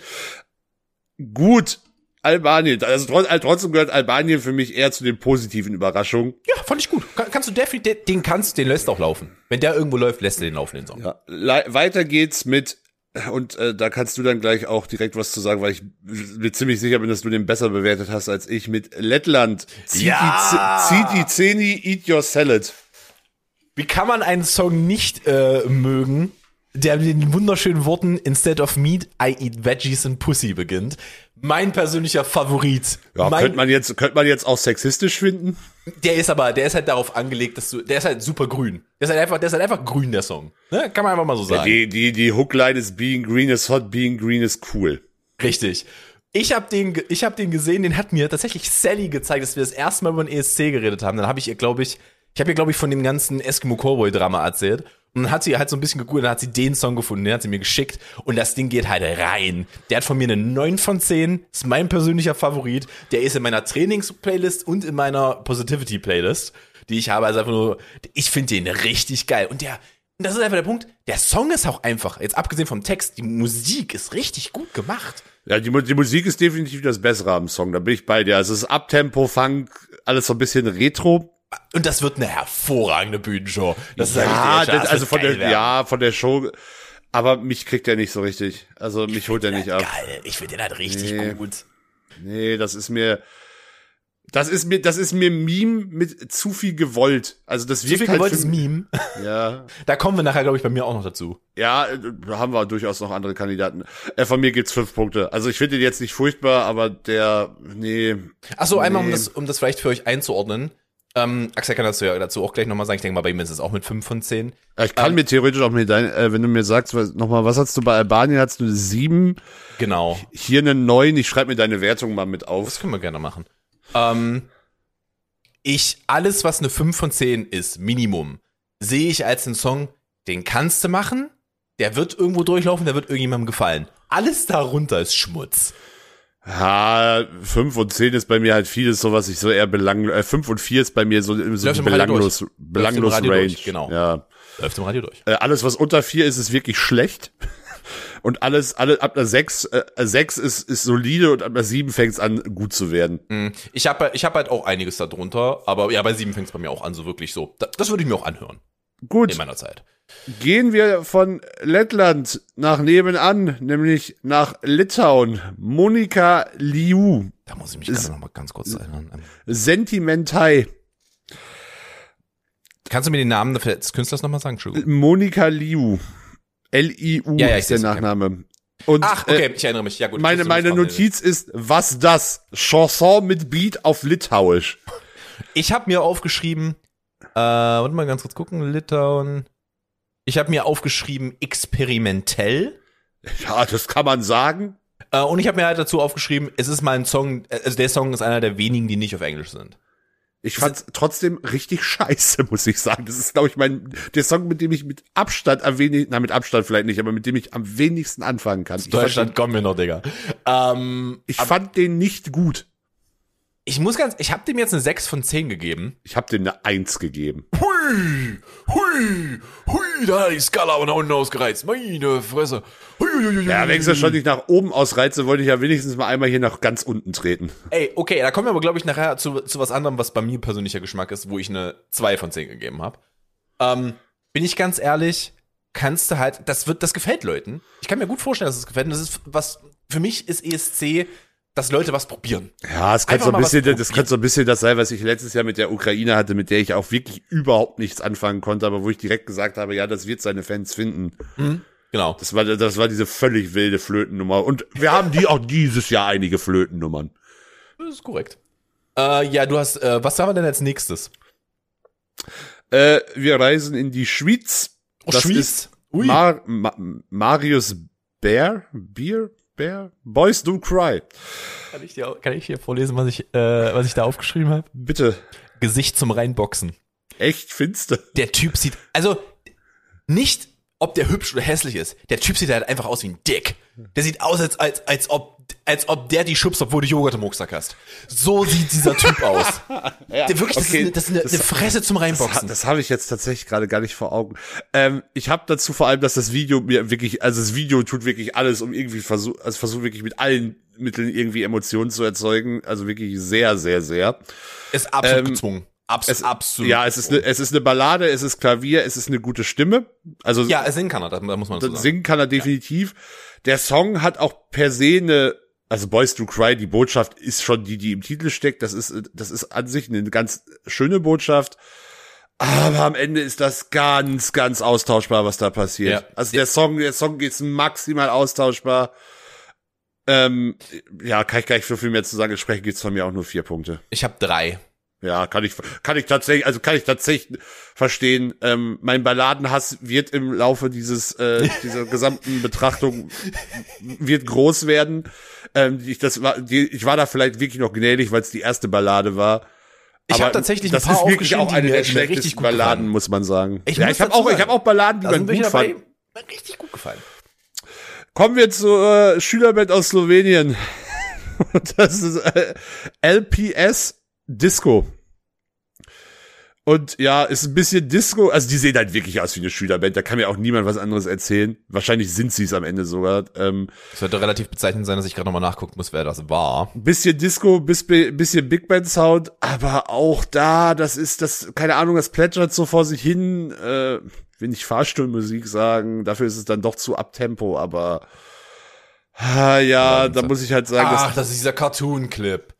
Gut, Albanien. Also äh, trotzdem gehört Albanien für mich eher zu den positiven Überraschungen. Ja, fand ich gut. Kann, kannst du definitiv, den kannst, den lässt auch laufen. Wenn der irgendwo läuft, lässt du den laufen, den Song. Ja, weiter geht's mit und äh, da kannst du dann gleich auch direkt was zu sagen, weil ich mir ziemlich sicher bin, dass du den besser bewertet hast als ich mit Lettland. Zieh Ja! die Zeni, eat your salad. Wie kann man einen Song nicht äh, mögen, der mit den wunderschönen Worten Instead of meat, I eat veggies and pussy beginnt? Mein persönlicher Favorit. Ja, mein, könnte man jetzt, könnte man jetzt auch sexistisch finden? Der ist aber, der ist halt darauf angelegt, dass du, der ist halt super grün. Der ist halt einfach, der ist halt einfach grün, der Song. Ne? Kann man einfach mal so sagen. Die, die, die Hookline ist being green is hot, being green is cool. Richtig. Ich habe den, ich habe den gesehen, den hat mir tatsächlich Sally gezeigt, dass wir das erste Mal über den ESC geredet haben. Dann habe ich ihr, glaube ich, ich habe ihr, glaube ich, von dem ganzen Eskimo Cowboy Drama erzählt. Und dann hat sie halt so ein bisschen gegoogelt, dann hat sie den Song gefunden, den hat sie mir geschickt. Und das Ding geht halt rein. Der hat von mir eine 9 von 10, ist mein persönlicher Favorit. Der ist in meiner Trainings-Playlist und in meiner Positivity-Playlist, die ich habe. Also einfach nur, ich finde den richtig geil. Und der, das ist einfach der Punkt, der Song ist auch einfach, jetzt abgesehen vom Text, die Musik ist richtig gut gemacht. Ja, die, die Musik ist definitiv das Bessere am Song, da bin ich bei dir. Also es ist Abtempo, Funk, alles so ein bisschen Retro. Und das wird eine hervorragende Bühnenshow. Das ja, sag ich dir, das, also von der, werden. ja, von der Show. Aber mich kriegt er nicht so richtig. Also mich holt er nicht ab. Geil, ich finde den halt richtig Nee. gut. Nee, das ist mir, das ist mir, das ist mir Meme mit zu viel gewollt. Also das Zu wirkt viel halt gewolltes für- Meme. Ja, Da kommen wir nachher, glaube ich, bei mir auch noch dazu. ja, äh, da haben wir durchaus noch andere Kandidaten. Äh, von mir gibt's fünf Punkte. Also ich finde den jetzt nicht furchtbar, aber der, nee, Achso, einmal, um Nee. das, um das vielleicht für euch einzuordnen. Ähm, Axel kann dazu ja dazu auch gleich nochmal sagen. Ich denke mal, bei ihm ist es auch mit 5 von 10. Äh, ich kann Ähm, mir theoretisch auch mit dein, äh, wenn du mir sagst, nochmal, was hast du bei Albanien? Hast du eine sieben, Genau. hier eine neun. Ich schreibe mir deine Wertung mal mit Das auf. können wir gerne machen. Ähm, ich, alles, was eine 5 von 10 ist, Minimum, sehe ich als einen Song, den kannst du machen, der wird irgendwo durchlaufen, der wird irgendjemandem gefallen. Alles darunter ist Schmutz. Ja, fünf und zehn ist bei mir halt vieles so, was ich so eher belang, äh, fünf und vier ist bei mir so, so im belanglos, belanglos Range. durch, genau. Ja. Läuft im Radio durch. Äh, alles, was unter vier ist, ist wirklich schlecht. Und alles, alle ab einer sechs, äh, sechs ist, ist solide und ab einer sieben fängt es an, gut zu werden. Mhm. Ich habe ich hab halt auch einiges darunter, aber ja, bei 7 fängt es bei mir auch an, so wirklich so. Da, das würde ich mir auch anhören Gut, in meiner Zeit. gehen wir von Lettland nach nebenan, nämlich nach Litauen. Monika Liu, Da muss ich mich gerade noch mal ganz kurz erinnern. Sentimentai. Kannst du mir den Namen des Künstlers nochmal sagen? Entschuldigung. Monika Liu. L-I-U Ja, ja, ist der. Nachname. Und Ach, okay, äh, ich erinnere mich. Ja, gut. meine, meine. Notiz ist, was das? Chanson mit Beat auf Litauisch. Ich habe mir aufgeschrieben, äh, warte mal ganz kurz gucken, Litauen. Ich habe mir aufgeschrieben, experimentell. Ja, das kann man sagen. Äh, und ich habe mir halt dazu aufgeschrieben, es ist mal ein Song, also der Song ist einer der wenigen, die nicht auf Englisch sind. Ich fand's trotzdem richtig scheiße, muss ich sagen. Das ist, glaube ich, mein, der Song, mit dem ich mit Abstand am wenigsten, na, mit Abstand vielleicht nicht, aber mit dem ich am wenigsten anfangen kann. Deutschland, kommen wir noch, Digga. Ähm, ich fand den nicht gut. Ich muss ganz, ich habe dem jetzt eine 6 von 10 gegeben. Ich habe dem eine Eins gegeben. Hui, hui, hui, da hat die Skala aber nach unten ausgereizt. Meine Fresse. Hui, hui, hui. Ja, wenn ich das schon nicht nach oben ausreize, wollte ich ja wenigstens mal einmal hier nach ganz unten treten. Ey, okay, da kommen wir aber, glaube ich, nachher zu, zu was anderem, was bei mir persönlicher Geschmack ist, wo ich eine 2 von 10 gegeben habe. Ähm, bin ich ganz ehrlich, kannst du halt, das wird, das gefällt Leuten. Ich kann mir gut vorstellen, dass es gefällt. Und das ist was, für mich ist ESC, dass Leute was probieren. Ja, es könnte so ein bisschen, das könnte so ein bisschen das sein, was ich letztes Jahr mit der Ukraine hatte, mit der ich auch wirklich überhaupt nichts anfangen konnte, aber wo ich direkt gesagt habe, ja, das wird seine Fans finden. Genau. Das war, das war diese völlig wilde Flötennummer. Und wir haben die auch dieses Jahr einige Flötennummern. Das ist korrekt. Äh, ja, du hast, äh, was haben wir denn als nächstes? Äh, wir reisen in die Schweiz. Oh, Das Schwyz? ist Ui. Mar Ma Marius Bär? Bier? Bär? Boys Don't Cry. Kann ich dir, kann ich dir vorlesen, was ich, äh, was ich da aufgeschrieben habe? Bitte. Gesicht zum Reinboxen. Echt finster. Der Typ sieht, also nicht, ob der hübsch oder hässlich ist. Der Typ sieht halt einfach aus wie ein Dick. Der sieht aus, als, als, als ob als ob der die schubst, obwohl du Joghurt im Rucksack hast. So sieht dieser Typ aus. Ja, Der wirklich, okay, das ist, eine, das ist eine, eine Fresse zum Das, Reinboxen. das habe ich jetzt tatsächlich gerade gar nicht vor Augen. Ähm, ich habe dazu vor allem, dass das Video mir wirklich, also das Video tut wirklich alles, um irgendwie versucht, also versucht wirklich mit allen Mitteln irgendwie Emotionen zu erzeugen. Also wirklich sehr, sehr, sehr. ist absolut ähm, gezwungen. Abs Es, absolut. Ja, es ist, eine, es ist eine Ballade, es ist Klavier, es ist eine gute Stimme. Also ja, er singen kann er, da, muss man das sagen. singen kann er definitiv. Der Song hat auch per se eine, also Boys Do Cry, die Botschaft ist schon die, die im Titel steckt. Das ist, das ist an sich eine ganz schöne Botschaft. Aber am Ende ist das ganz, ganz austauschbar, was da passiert. Ja. Also der Song, der Song ist maximal austauschbar. Ähm, ja, kann ich gar nicht so viel mehr zu sagen. Entsprechend gibt's von mir auch nur vier Punkte. Ich habe drei. Ja, kann ich, kann ich tatsächlich, also kann ich tatsächlich verstehen. Ähm, mein Balladenhass wird im Laufe dieses, äh, dieser gesamten Betrachtung wird groß werden. Ähm, ich, das war, die, ich war da vielleicht wirklich noch gnädig, weil es die erste Ballade war. Ich habe tatsächlich ein das paar ist wirklich auch eine die der mir, mir schlechtesten gut Balladen, muss man sagen. Ich ja, ich habe auch, ich habe auch Balladen, die man welche gut fand. mir richtig gut gefallen. Kommen wir zur äh, Schülerband aus Slowenien. Das ist äh, LPS Disco. Und ja, ist ein bisschen Disco, also die sehen halt wirklich aus wie eine Schülerband, da kann mir auch niemand was anderes erzählen. Wahrscheinlich sind sie es am Ende sogar. Ähm, Es wird doch relativ bezeichnend sein, dass ich gerade nochmal nachgucken muss, wer das war. bisschen Disco, bis, bisschen Big Band Sound, aber auch da, das ist das, keine Ahnung, das plätschert so vor sich hin, äh, will nicht Fahrstuhlmusik sagen, dafür ist es dann doch zu abtempo, aber ah, ja, da muss ich halt sagen, Ach, dass das ist dieser Cartoon-Clip.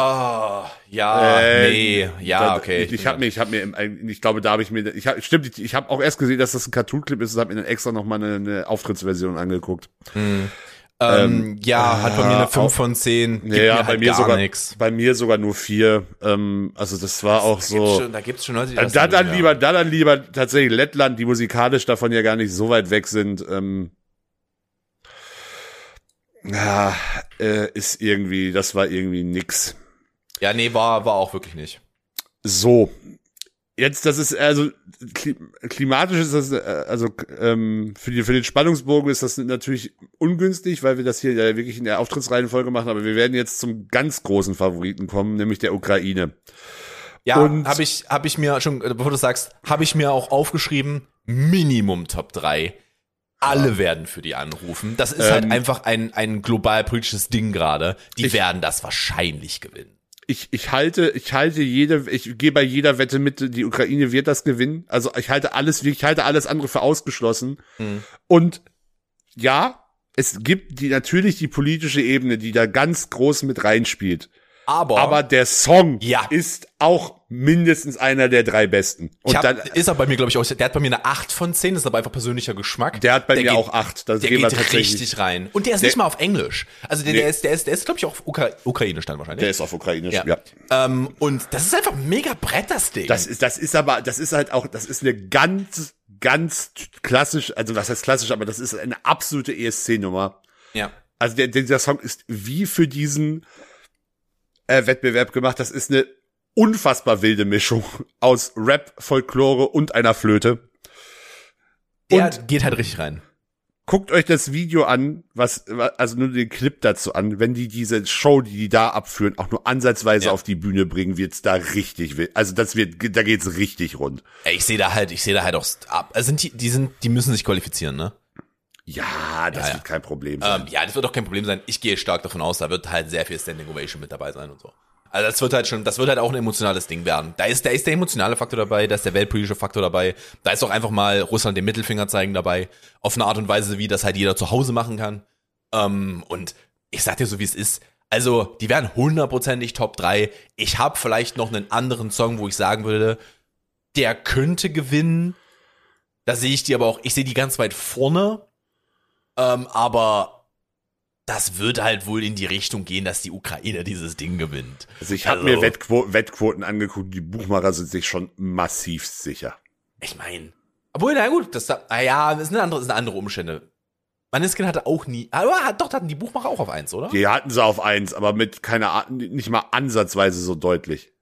Ah, ja, Äh, nee, ja, da- okay. Ich, ich habe mir, ich habe mir, ich glaube, da habe ich mir, ich hab, stimmt, ich, ich habe auch erst gesehen, dass das ein Cartoon-Clip ist und habe mir dann extra noch mal eine, eine Auftrittsversion angeguckt. ähm, ja, hat bei mir eine 5 auch- von 10. Gibt ja, mir bei halt mir gar sogar, nix. bei mir sogar nur vier. Ähm, also das war auch Da gibt's so. schon, da gibt's schon Leute, die Äh, das Da dann ja. lieber, da dann lieber tatsächlich Lettland, die musikalisch davon ja gar nicht so weit weg sind. Ähm, ja, äh, ist irgendwie, das war irgendwie nix. Ja, nee, war, war auch wirklich nicht. So. Jetzt, das ist, also, kli- klimatisch ist das, äh, also, ähm, für, die, für den Spannungsbogen ist das natürlich ungünstig, weil wir das hier ja wirklich in der Auftrittsreihenfolge machen, aber wir werden jetzt zum ganz großen Favoriten kommen, nämlich der Ukraine. Ja, Und- habe ich, hab ich mir schon, äh, bevor du sagst, habe ich mir auch aufgeschrieben, Minimum Top 3. Alle werden für die anrufen. Das ist halt Ähm, einfach ein, ein global politisches Ding gerade. Die Ich- werden das wahrscheinlich gewinnen. Ich, ich halte, ich halte jede, ich gehe bei jeder Wette mit, die Ukraine wird das gewinnen. Also ich halte alles, ich halte alles andere für ausgeschlossen. Mhm. Und ja, es gibt die, natürlich die politische Ebene, die da ganz groß mit reinspielt. Aber, Aber der Song Ja. ist auch mindestens einer der drei besten. Und hab, dann, ist er bei mir, glaube ich, auch, der hat bei mir eine 8 von 10, das ist aber einfach persönlicher Geschmack. der hat bei mir geht- auch acht. Das Der geht richtig rein. Und der ist Der- nicht mal auf Englisch. Also der, Nee. der ist, der ist, der ist, glaube ich, auch auf Ukra Ukrainisch dann wahrscheinlich. Der ist auf Ukrainisch, ja. ja. Ähm, und das ist einfach mega Brett, das Ding. Das ist, das ist aber, das ist halt auch, das ist eine ganz, ganz klassisch, also was heißt klassisch, aber das ist eine absolute ESC-Nummer. ja. Also der, dieser Song ist wie für diesen äh, Wettbewerb gemacht. Das ist eine unfassbar wilde Mischung aus Rap, Folklore und einer Flöte. Der Und- geht halt richtig rein. Guckt euch das Video an, was, also nur den Clip dazu an. Wenn die diese Show, die die da abführen, auch nur ansatzweise Ja. auf die Bühne bringen, wird's da richtig wild. Also das wird, da geht's richtig rund. Ey, ich sehe da halt, ich sehe da halt auch, ab. Also sind die, die sind, die müssen sich qualifizieren, ne? Ja, das Ja, ja. wird kein Problem sein. Ähm, ja, das wird auch kein Problem sein. Ich gehe stark davon aus, da wird halt sehr viel Standing Ovation mit dabei sein und so. Also das wird halt schon, das wird halt auch ein emotionales Ding werden. Da ist, da ist der emotionale Faktor dabei, da ist der weltpolitische Faktor dabei, da ist auch einfach mal Russland den Mittelfinger zeigen dabei, auf eine Art und Weise, wie das halt jeder zu Hause machen kann. Ähm, und ich sag dir so, wie es ist. Also, die werden hundertprozentig Top 3. Ich habe vielleicht noch einen anderen Song, wo ich sagen würde, der könnte gewinnen. Da sehe ich die aber auch, ich sehe die ganz weit vorne. Ähm, aber das wird halt wohl in die Richtung gehen, dass die Ukraine dieses Ding gewinnt. Also ich habe also- mir Wettquo Wettquoten angeguckt, die Buchmacher sind sich schon massiv sicher. Ich meine, obwohl, na gut, das, naja, das sind andere, das sind andere Umstände. Maneskin hatte auch nie, aber hat, doch, hatten die Buchmacher auch auf eins, oder? Die hatten sie auf eins, aber mit keiner Art, nicht mal ansatzweise so deutlich.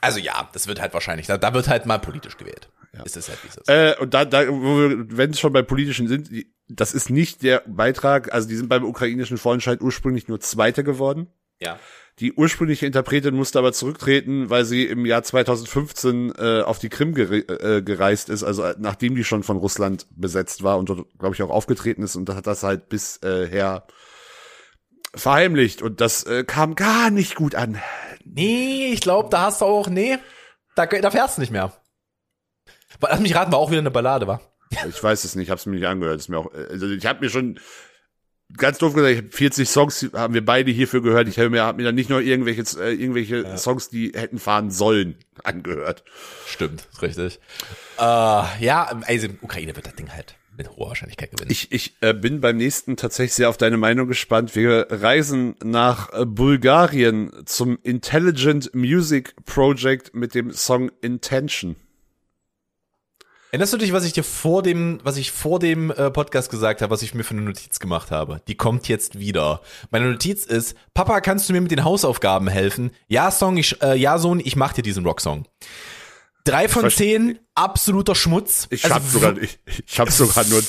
Also ja, das wird halt wahrscheinlich, da, da wird halt mal politisch gewählt. Ist es halt, wie es ist. Äh, und da, da wenn es schon bei politischen sind, das ist nicht der Beitrag, also die sind beim ukrainischen Vorentscheid ursprünglich nur Zweiter geworden. ja. Die ursprüngliche Interpretin musste aber zurücktreten, weil sie im Jahr 2015 äh, auf die Krim gere äh, gereist ist, also äh, nachdem die schon von Russland besetzt war und dort, glaube ich, auch aufgetreten ist und hat das halt bisher äh, verheimlicht und das äh, kam gar nicht gut an. Nee, ich glaube, da hast du auch, nee, da, da fährst du nicht mehr. Lass mich raten, war auch wieder eine Ballade, war. Ich weiß es nicht, hab's mir nicht angehört. Ist mir auch, also ich habe mir schon ganz doof gesagt, ich hab 40 Songs haben wir beide hierfür gehört. Ich habe mir, hab mir dann nicht nur irgendwelche, äh, irgendwelche Songs, die hätten fahren sollen, angehört. Stimmt, ist richtig. Äh, ja, also Ukraine wird das Ding halt mit hoher Wahrscheinlichkeit gewinnen. Ich, ich äh, bin beim nächsten tatsächlich sehr auf deine Meinung gespannt. Wir reisen nach äh, Bulgarien zum Intelligent Music Project mit dem Song Intention. Erinnerst du dich, was ich dir vor dem, was ich vor dem äh, Podcast gesagt habe, was ich mir für eine Notiz gemacht habe? Die kommt jetzt wieder. Meine Notiz ist: Papa, kannst du mir mit den Hausaufgaben helfen? Ja, Song, ich, äh, ja, Sohn, ich mach dir diesen Rocksong. Drei von zehn, absoluter Schmutz. Ich Also habe sogar, ich, ich habe sogar nur,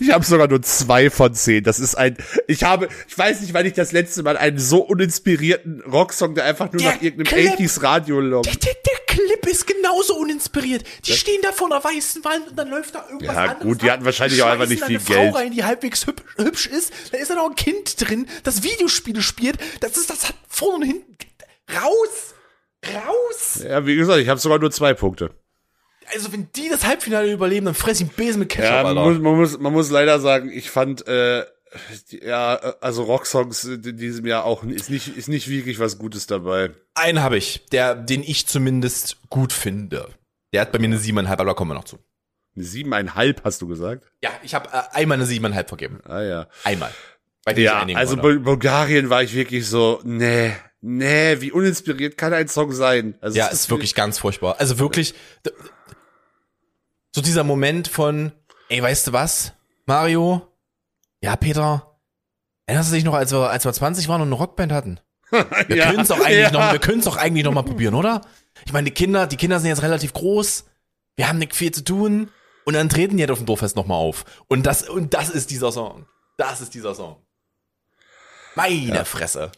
ich habe sogar nur zwei von zehn. Das ist ein, ich habe, ich weiß nicht, wann ich das letzte Mal einen so uninspirierten Rocksong, der einfach nur Der nach irgendeinem Clip. 80s Radio log. Der, der, der Clip ist genauso uninspiriert. Die stehen da vor einer weißen Wand und dann läuft da irgendwas Ja, gut, die hatten wahrscheinlich auch einfach nicht viel eine Geld. Frau rein, die halbwegs hübsch, hübsch ist. Da ist da noch ein Kind drin, das Videospiele spielt. Das ist, das hat vorne und hinten. Raus! Raus! Ja, wie gesagt, ich habe sogar nur zwei Punkte. Also, wenn die das Halbfinale überleben, dann fress ich einen Besen mit Ketchup, Ja, man muss, man muss, man muss leider sagen, ich fand, äh, ja, also Rocksongs in diesem Jahr auch ist nicht, ist nicht wirklich was Gutes dabei. Einen habe ich, der, den ich zumindest gut finde. Der hat bei mir eine siebeneinhalb, aber da kommen wir noch zu. Eine siebeneinhalb hast du gesagt? Ja, ich habe äh, einmal eine siebeneinhalb vergeben. Ah ja. Einmal. Sich Ja, also. Bul Bulgarien war ich wirklich so, nee, nee, wie uninspiriert kann ein Song sein? Also Ja, es ist wirklich ganz furchtbar. Also wirklich, so dieser Moment von, ey, weißt du was, Mario? Ja, Peter, erinnerst du dich noch, als wir, als wir 20 waren und eine Rockband hatten? Wir Ja, können es doch eigentlich ja. noch, wir können es doch eigentlich noch mal probieren, oder? Ich meine, die Kinder, die Kinder sind jetzt relativ groß, wir haben nicht viel zu tun und dann treten die halt auf dem Dorffest noch mal auf. Und das, und das ist dieser Song. Das ist dieser Song. Meine Fresse.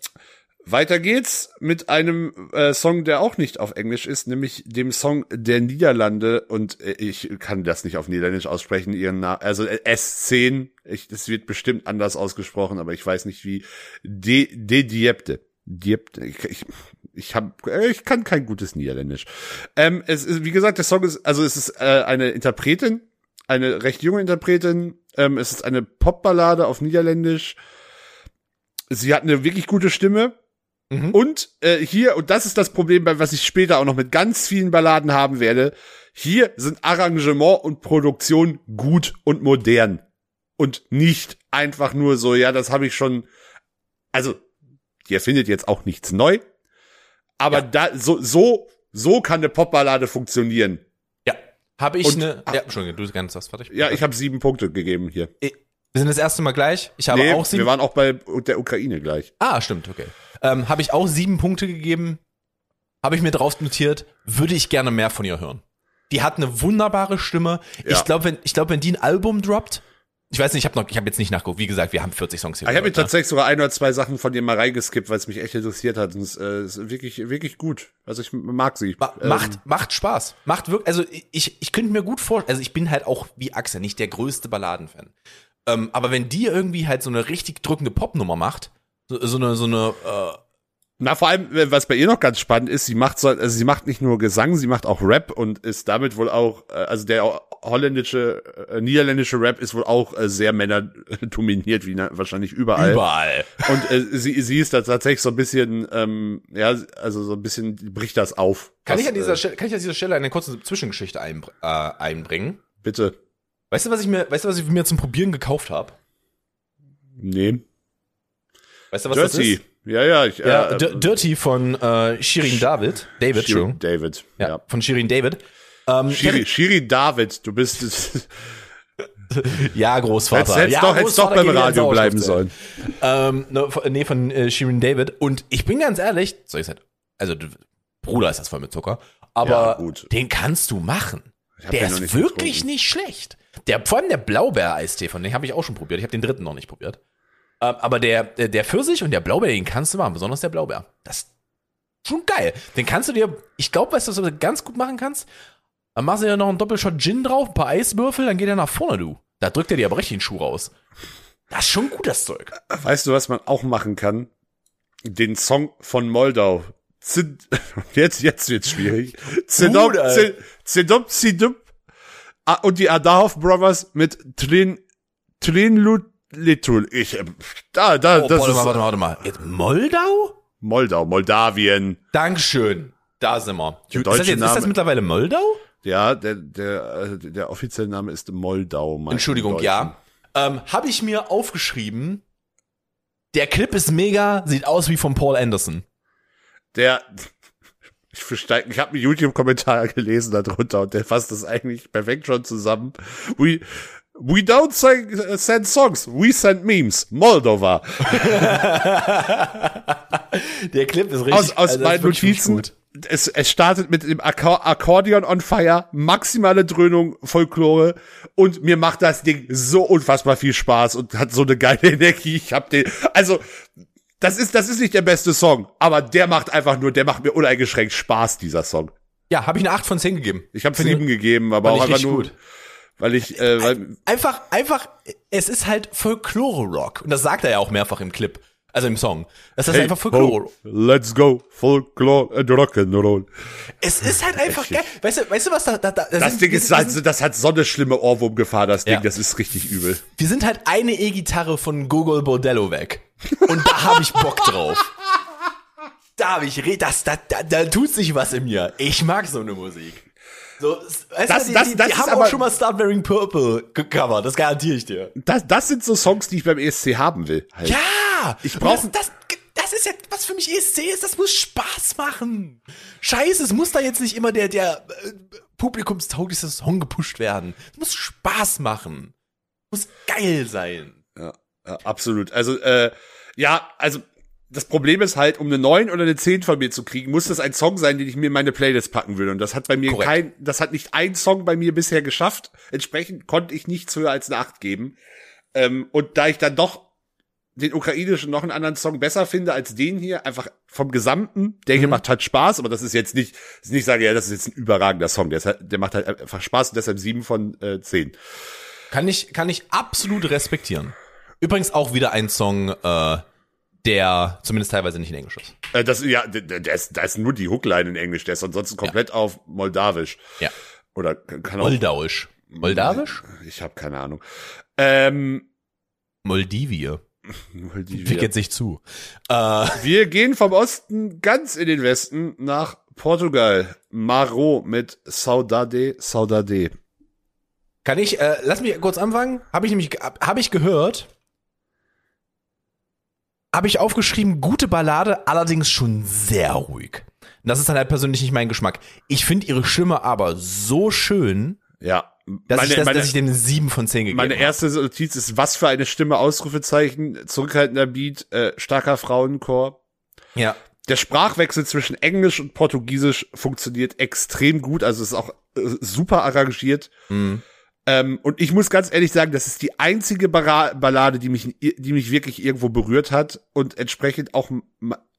Weiter geht's mit einem äh, Song, der auch nicht auf Englisch ist, nämlich dem Song der Niederlande und äh, ich kann das nicht auf Niederländisch aussprechen, ihren Na also äh, S10, ich, das wird bestimmt anders ausgesprochen, aber ich weiß nicht wie. De, de Diepte. Diepte. Ich, ich, ich, hab, äh, ich kann kein gutes Niederländisch. Ähm, es ist, wie gesagt, der Song ist, also es ist äh, eine Interpretin, eine recht junge Interpretin. Ähm, es ist eine Popballade auf Niederländisch. Sie hat eine wirklich gute Stimme. Mhm. Und äh, hier, und das ist das Problem, bei was ich später auch noch mit ganz vielen Balladen haben werde, hier sind Arrangement und Produktion gut und modern. Und nicht einfach nur so, ja, das habe ich schon. Also, die erfindet jetzt auch nichts neu. Aber Ja. da, so, so, so kann eine Popballade funktionieren. Ja. Habe ich Und- eine. Ja, Entschuldigung, du kannst das fertig. Ja, ich habe sieben Punkte gegeben hier. Wir sind das erste Mal gleich. Ich habe Nee, auch sieben. wir waren auch bei der Ukraine gleich. ah, stimmt, okay. Ähm, habe ich auch sieben Punkte gegeben. Habe ich mir drauf notiert. Würde ich gerne mehr von ihr hören. Die hat eine wunderbare Stimme. Ja. Ich glaube, wenn, ich glaube, wenn die ein Album droppt, ich weiß nicht, ich habe noch, ich habe jetzt nicht nachgeguckt. Wie gesagt, wir haben 40 Songs hier. Ich habe mir ne? tatsächlich sogar ein oder zwei Sachen von dir mal reingeskippt, weil es mich echt interessiert hat. Und es äh, ist wirklich, wirklich gut. Also ich mag sie. Ma Ähm, macht, macht Spaß. Macht wirklich, also ich, ich könnte mir gut vorstellen, also ich bin halt auch wie Axel nicht der größte Balladenfan. Ähm, aber wenn die irgendwie halt so eine richtig drückende Popnummer macht, so, so eine, so eine, äh, Na, vor allem, äh, was bei ihr noch ganz spannend ist, sie macht so, also sie macht nicht nur Gesang, sie macht auch Rap und ist damit wohl auch, äh, also der holländische, äh, niederländische Rap ist wohl auch äh, sehr männerdominiert, wie na, wahrscheinlich überall. überall. Und äh, sie, sie ist da tatsächlich so ein bisschen, ähm, ja, also so ein bisschen bricht das auf. Kann Was, ich, an dieser äh, Stelle, kann ich an dieser Stelle eine kurze Zwischengeschichte ein, äh, einbringen? bitte. Weißt du, was ich mir, weißt du, was ich mir zum Probieren gekauft habe? Nee. Weißt du, was Dirty. das ist? Ja, ja, ich, Ja, äh, D- Dirty von äh, Shirin David. David, Shiri, Entschuldigung. David. Ja, Ja. von Shirin David. Ähm, Shiri, Shiri David, du bist ja, Großvater. Hättest ja, doch, hättest doch beim Radio bleiben sollen. Ähm, ne, nee, von äh, Shirin David. Und ich bin ganz ehrlich, soll ich sagen, also Bruder ist das voll mit Zucker, aber Ja, den kannst du machen. Der ist nicht wirklich getrunken. nicht schlecht. Der, vor allem der Blaubeer-Eistee, von dem habe ich auch schon probiert. Ich habe den dritten noch nicht probiert. Ähm, aber der, der, der Pfirsich und der Blaubeer, den kannst du machen, besonders der Blaubeer. Das ist schon geil. Den kannst du dir, ich glaube, weißt du, was du ganz gut machen kannst? Dann machst du dir noch einen Doppelshot Gin drauf, ein paar Eiswürfel, dann geht er nach vorne, du. Da drückt er dir aber richtig den Schuh raus. Das ist schon gut, das Zeug. Weißt du, was man auch machen kann? Den Song von Moldau. Zid jetzt, jetzt wird's schwierig. Zidop, Zidop, Zidup. Ah, Und die Adahov Brothers mit Trin, Trinlut Litul. Ich, äh, da, da, Oh, das warte ist mal, warte mal, warte mal. Jetzt Moldau? Moldau, Moldawien. Dankeschön. Da sind wir. Ist das, jetzt, ist das mittlerweile Moldau? Ja, der, der, äh, der offizielle Name ist Moldau. mein- Entschuldigung, ja. Ähm, Habe ich mir aufgeschrieben. Der Clip ist mega, sieht aus wie von Paul Anderson. Der, ich ich habe einen YouTube-Kommentar gelesen darunter und der fasst das eigentlich perfekt schon zusammen. We, we don't sing, send songs, we send memes. Moldova. Der Clip ist richtig Aus, aus also meinen Notizen. Es, es startet mit dem Akkor Akkordeon on Fire, maximale Dröhnung, Folklore und mir macht das Ding so unfassbar viel Spaß und hat so eine geile Energie. Ich hab den, also, das ist, das ist nicht der beste Song, aber der macht einfach nur, der macht mir uneingeschränkt Spaß, dieser Song. Ja, habe ich eine 8 von 10 gegeben. Ich habe Finde- sieben gegeben, aber auch einfach nur, gut. weil ich, äh, weil, Einfach, einfach, es ist halt Folklore-Rock. Und das sagt er ja auch mehrfach im Clip. Also im Song. Das ist hey, einfach Folklore. ho, let's go, Folklore and Rock'n'Roll. Es ist halt einfach geil. Weißt du, weißt du was da, da, da Das sind, Ding ist, halt, das hat so eine schlimme Ohrwurmgefahr, das Ding, Ja. das ist richtig übel. Wir sind halt eine E-Gitarre von Gogol Bordello weg. Und da habe ich Bock drauf. Da habe ich, das, da, da, da tut sich was in mir. Ich mag so eine Musik. So, weißt Das- die, das- die, das die ist haben aber- auch schon mal Start Wearing Purple gecovert, das garantiere ich dir. Das, das sind so Songs, die ich beim ESC haben will. Halt. Ja! Ich Und brauch- das, das, ist ja, was für mich ESC ist, das muss Spaß machen. Scheiße, es muss da jetzt nicht immer der, der äh, publikumstauglichste Song gepusht werden. Es muss Spaß machen. Muss geil sein. Ja, ja, absolut. Also, äh, ja, also das Problem ist halt, um eine 9 oder eine 10 von mir zu kriegen, muss das ein Song sein, den ich mir in meine Playlist packen will. Und das hat bei mir Korrekt. kein, das hat nicht ein Song bei mir bisher geschafft. Entsprechend konnte ich nichts höher als eine 8 geben. Ähm, und da ich dann doch den ukrainischen noch einen anderen Song besser finde als den hier, einfach vom Gesamten, der hier macht halt Spaß, aber das ist jetzt nicht, ist nicht sage, ja, das ist jetzt ein überragender Song, der, halt, der macht halt einfach Spaß und deshalb 7 von äh, 10. Kann ich, kann ich absolut respektieren. Übrigens auch wieder ein Song, äh, der zumindest teilweise nicht in Englisch ist. Äh, das, ja, der ist, da ist nur die Hookline in Englisch, der ist ansonsten komplett auf Moldawisch. Ja. Oder kann auch. Moldauisch. Moldawisch? Ich habe keine Ahnung. Ähm, Moldivie. Moldivia. Picket sich zu. Äh, Wir gehen vom Osten ganz in den Westen nach Portugal. Maro mit Saudade, Saudade. kann ich, äh, lass mich kurz anfangen. Habe ich nämlich, habe ich gehört. Habe ich aufgeschrieben, gute Ballade, allerdings schon sehr ruhig. Und das ist dann halt persönlich nicht mein Geschmack. Ich finde ihre Stimme aber so schön, Ja. Dass, meine, ich, das, meine, dass ich dem eine 7 von 10 gegeben meine habe. erste Notiz ist, was für eine Stimme, Ausrufezeichen, zurückhaltender Beat, äh, starker Frauenchor. Ja. Der Sprachwechsel zwischen Englisch und Portugiesisch funktioniert extrem gut, also ist auch äh, super arrangiert. Mhm. Ähm, und ich muss ganz ehrlich sagen, das ist die einzige Ballade, die mich, die mich wirklich irgendwo berührt hat und entsprechend auch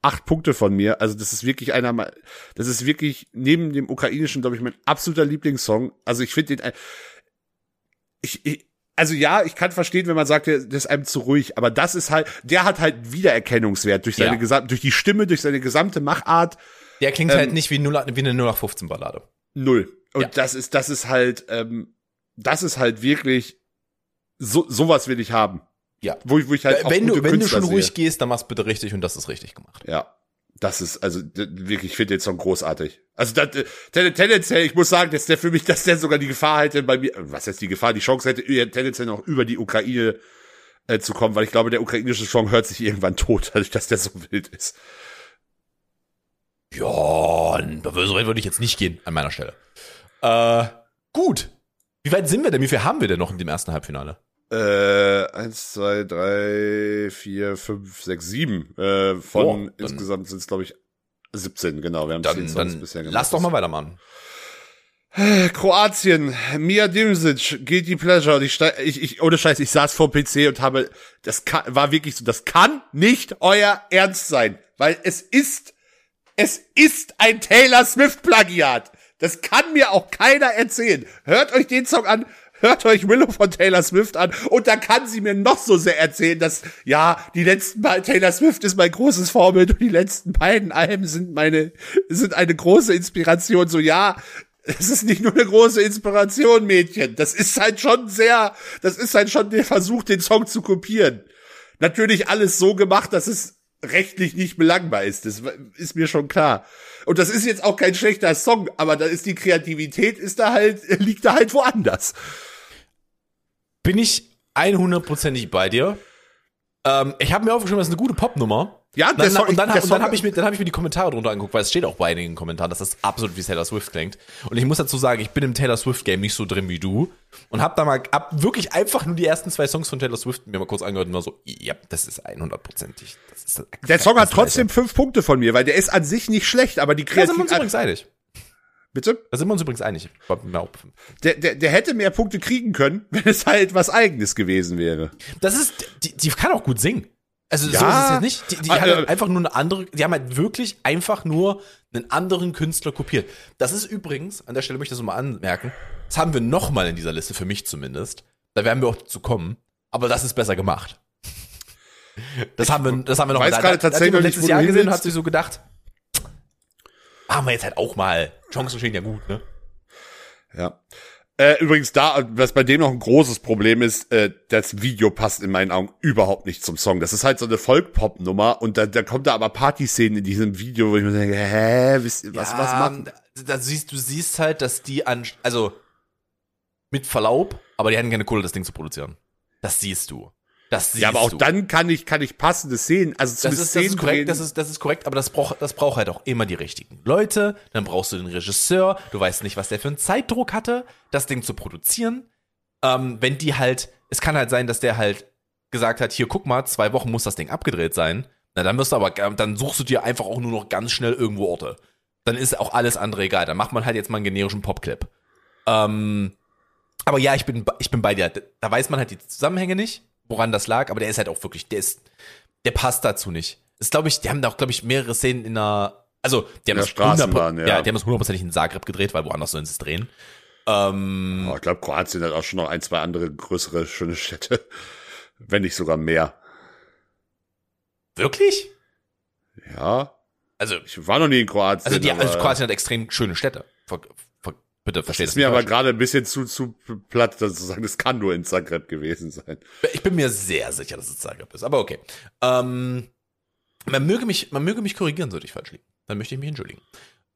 acht Punkte von mir. Also das ist wirklich einer, das ist wirklich neben dem ukrainischen, glaube ich, mein absoluter Lieblingssong. Also ich finde den, ein- ich, ich, also ja, ich kann verstehen, wenn man sagt, der, der ist einem zu ruhig, aber das ist halt, der hat halt Wiedererkennungswert durch seine Ja. gesamte, durch die Stimme, durch seine gesamte Machart. Der klingt Ähm, halt nicht wie, 0, wie eine 0815 Ballade. Null. Und Ja. das ist, das ist halt, ähm, das ist halt wirklich, so, sowas will ich haben. Ja. Wo wo ich halt auch wenn du, wenn du schon ruhig sehe. gehst, dann machst bitte richtig und das ist richtig gemacht. Ja. Das ist, also, wirklich, ich finde den Song großartig. Also, das, äh, ten- tendenziell, ich muss sagen, dass der für mich, dass der sogar die Gefahr hätte bei mir, was heißt die Gefahr, die Chance hätte, tendenziell noch über die Ukraine äh, zu kommen, weil ich glaube, der ukrainische Song hört sich irgendwann tot, dadurch, dass der so wild ist. Ja, so weit würde ich jetzt nicht gehen an meiner Stelle. Äh, gut. Wie weit sind wir denn? Wie viel haben wir denn noch in dem ersten Halbfinale? Äh, eins, zwei, drei, vier, fünf, sechs, sieben. Äh, von Oh, insgesamt sind es, glaube ich, 17, genau. Wir haben Dann, 10 Songs bisher gemacht. lass doch mal weitermachen. Kroatien, Mia Dimsic, Guilty Pleasure. Und ich, ich, ich, ohne Scheiß, ich saß vor dem PC und habe, das kann, war wirklich so, das kann nicht euer Ernst sein, weil es ist, es ist ein Taylor Swift Plagiat. Das kann mir auch keiner erzählen. Hört euch den Song an, hört euch Willow von Taylor Swift an und da kann sie mir noch so sehr erzählen, dass, ja, die letzten beiden, Taylor Swift ist mein großes Vorbild und die letzten beiden Alben sind meine, sind eine große Inspiration. So, ja, es ist nicht nur eine große Inspiration, Mädchen. Das ist halt schon sehr, das ist halt schon der Versuch, den Song zu kopieren. Natürlich alles so gemacht, dass es rechtlich nicht belangbar ist. Das ist mir schon klar. Und das ist jetzt auch kein schlechter Song, aber da ist die Kreativität, ist da halt, liegt da halt woanders. Bin ich 100%ig bei dir. Ähm, ich habe mir aufgeschrieben, das ist eine gute Popnummer. Ja, Und der dann, Song- und dann, und dann habe ich, mir- dann ich mir die Kommentare drunter angeguckt, weil es steht auch bei einigen Kommentaren, dass das absolut wie Taylor Swift klingt. Und ich muss dazu sagen, ich bin im Taylor Swift Game nicht so drin wie du und habe da mal hab wirklich einfach nur die ersten zwei Songs von Taylor Swift mir mal kurz angehört und war so, ja, das ist 100%ig. Das ist Der Song hat trotzdem fünf Punkte von mir, weil der ist an sich nicht schlecht, aber die Da sind wir uns Kreativität. übrigens einig. Bitte? Da sind wir uns übrigens einig. Der, der, der hätte mehr Punkte kriegen können, wenn es halt was Eigenes gewesen wäre. Das ist, die, die kann auch gut singen. Also so Ja. ist es jetzt nicht. Die, die Ah, hat äh, halt einfach nur eine andere, die haben halt wirklich einfach nur einen anderen Künstler kopiert. Das ist übrigens, an der Stelle möchte ich das mal anmerken, das haben wir noch mal in dieser Liste, für mich zumindest. Da werden wir auch zu kommen. Aber das ist besser gemacht. Das haben wir, das haben wir noch weiß gerade tatsächlich letztes Jahr gesehen und hat sich so gedacht, haben wir jetzt halt auch mal. Chancen stehen ja gut, ne? Ja. Äh, übrigens da, was bei dem noch ein großes Problem ist, äh, das Video passt in meinen Augen überhaupt nicht zum Song. Das ist halt so eine Folk-Pop-Nummer und da, da kommt da aber Partyszenen in diesem Video, wo ich mir denke, hä, was, ja, was machen? Da, da siehst, du siehst halt, dass die an, also mit Verlaub, aber die hatten keine Kohle, das Ding zu produzieren. Das siehst du. Das Ja, aber auch du. dann kann ich, kann ich passende Szenen, also das ist, das ist korrekt, das ist, das ist korrekt, aber das braucht, das braucht halt auch immer die richtigen Leute. Dann brauchst du den Regisseur. Du weißt nicht, was der für einen Zeitdruck hatte, das Ding zu produzieren. Ähm, wenn die halt, es kann halt sein, dass der halt gesagt hat, hier guck mal, zwei Wochen muss das Ding abgedreht sein. Na, dann wirst du aber, dann suchst du dir einfach auch nur noch ganz schnell irgendwo Orte. Dann ist auch alles andere egal. Dann macht man halt jetzt mal einen generischen Popclip. Ähm, aber ja, ich bin, ich bin bei dir. Da weiß man halt die Zusammenhänge nicht, woran das lag, aber der ist halt auch wirklich, der ist, der passt dazu nicht. Das glaube ich, die haben da auch, glaube ich, mehrere Szenen in einer, also, die haben der das Straßenbahn, 100 ja. ja. die haben das hundertprozentig in Zagreb gedreht, weil woanders sollen sie es drehen. Ähm, Oh, ich glaube, Kroatien hat auch schon noch ein, zwei andere größere, schöne Städte. Wenn nicht sogar mehr. wirklich? Ja. Also, Ich war noch nie in Kroatien. also die, also Kroatien hat extrem schöne Städte. Bitte versteht ist das mir nicht aber gerade ein bisschen zu, zu platt, das zu sagen, das kann nur in Zagreb gewesen sein. Ich bin mir sehr sicher, dass es Zagreb ist, aber okay. Ähm, man möge mich, man möge mich korrigieren, sollte ich falsch liegen. Dann möchte ich mich entschuldigen.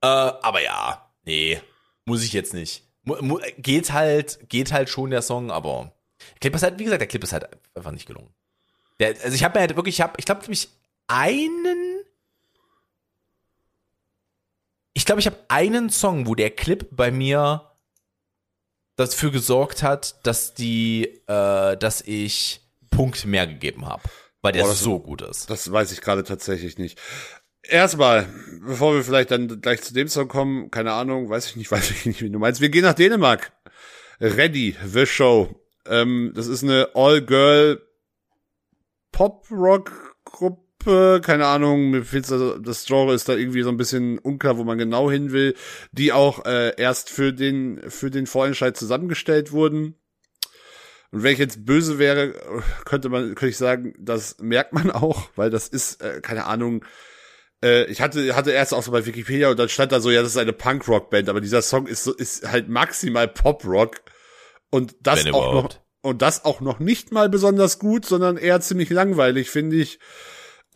Äh, aber ja, nee, muss ich jetzt nicht. Mu, mu, geht halt, geht halt schon der Song, aber Clip ist halt, wie gesagt, der Clip ist halt einfach nicht gelungen. Der, also ich habe mir halt wirklich, ich habe, ich glaube, ich einen, ich glaube, ich habe einen Song, wo der Clip bei mir dafür gesorgt hat, dass die, äh, dass ich Punkt mehr gegeben habe, weil der Boah, das- so gut ist. Das weiß ich gerade tatsächlich nicht. Erstmal, bevor wir vielleicht dann gleich zu dem Song kommen, keine Ahnung, weiß ich nicht, weiß ich nicht, wie du meinst. Wir gehen nach Dänemark. Ready, The Show. Ähm, das ist eine All-Girl Pop-Rock-Gruppe, keine Ahnung, mir fehlt's also, das Genre ist da irgendwie so ein bisschen unklar, wo man genau hin will, die auch äh, erst für den, für den Vorentscheid zusammengestellt wurden. Und wenn ich jetzt böse wäre, könnte man, könnte ich sagen, das merkt man auch, weil das ist, äh, keine Ahnung, äh, ich hatte, hatte erst auch so bei Wikipedia und dann stand da so, ja, das ist eine Punk-Rock-Band, aber dieser Song ist so, ist halt maximal Pop-Rock. Und das Wenn auch noch, überhaupt. und das auch noch nicht mal besonders gut, sondern eher ziemlich langweilig, finde ich.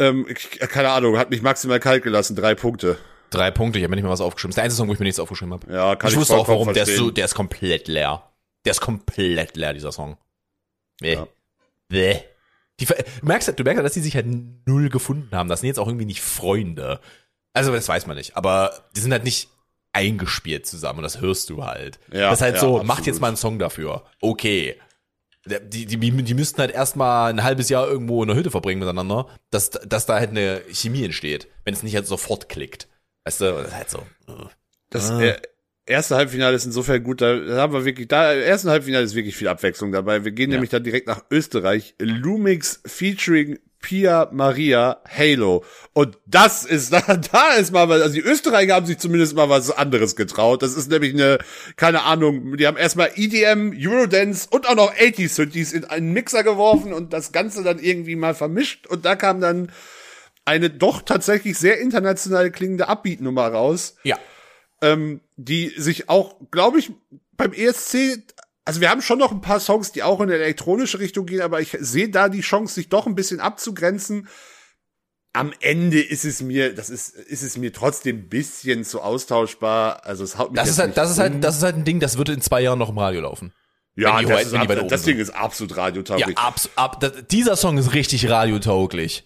Ähm. Keine Ahnung, hat mich maximal kalt gelassen, drei Punkte. Drei Punkte, ich habe mir nicht mal was aufgeschrieben. Das ist der einzige Song, wo ich mir nichts aufgeschrieben habe. Ja, kann ich ich, wusste auch, warum. Der ist, so, der ist komplett leer. Der ist komplett leer, dieser Song. Bäh. Ja. Bäh. Die, du merkst, halt- du merkst, halt, dass die sich halt null gefunden haben. Das sind jetzt auch irgendwie nicht Freunde. Also, das weiß man nicht. Aber die sind halt nicht eingespielt zusammen und das hörst du halt. Ja, das ist halt ja, so, absolut. macht jetzt mal einen Song dafür. Okay. Die, die, die müssten halt erstmal ein halbes Jahr irgendwo in der Hütte verbringen miteinander, dass, dass da halt eine Chemie entsteht, wenn es nicht halt sofort klickt. Weißt du, das ist halt so. Das Ah. er, erste Halbfinale ist insofern gut, da haben wir wirklich, da, im ersten Halbfinale ist wirklich viel Abwechslung dabei. Wir gehen Ja. nämlich dann direkt nach Österreich. Lumix featuring Pia Maria Halo. Und das ist, da, da ist mal was, also die Österreicher haben sich zumindest mal was anderes getraut. Das ist nämlich eine, keine Ahnung, die haben erstmal EDM, Eurodance und auch noch 80 Synthes in einen Mixer geworfen und das Ganze dann irgendwie mal vermischt. Und da kam dann eine doch tatsächlich sehr international klingende Upbeat-Nummer raus Ja. ähm, die sich auch, glaube ich, beim ESC, also wir haben schon noch ein paar Songs, die auch in eine elektronische Richtung gehen, aber ich sehe da die Chance, sich doch ein bisschen abzugrenzen. Am Ende ist es mir, das ist, ist es mir trotzdem ein bisschen zu austauschbar. Also es haut mich Das ist halt, das ist um. halt, das ist halt ein Ding, das wird in zwei Jahren noch im Radio laufen. ja, die das, ist die ab, das Ding ist absolut Ja, radiotauglich. abs ab, das, dieser Song ist richtig radiotauglich.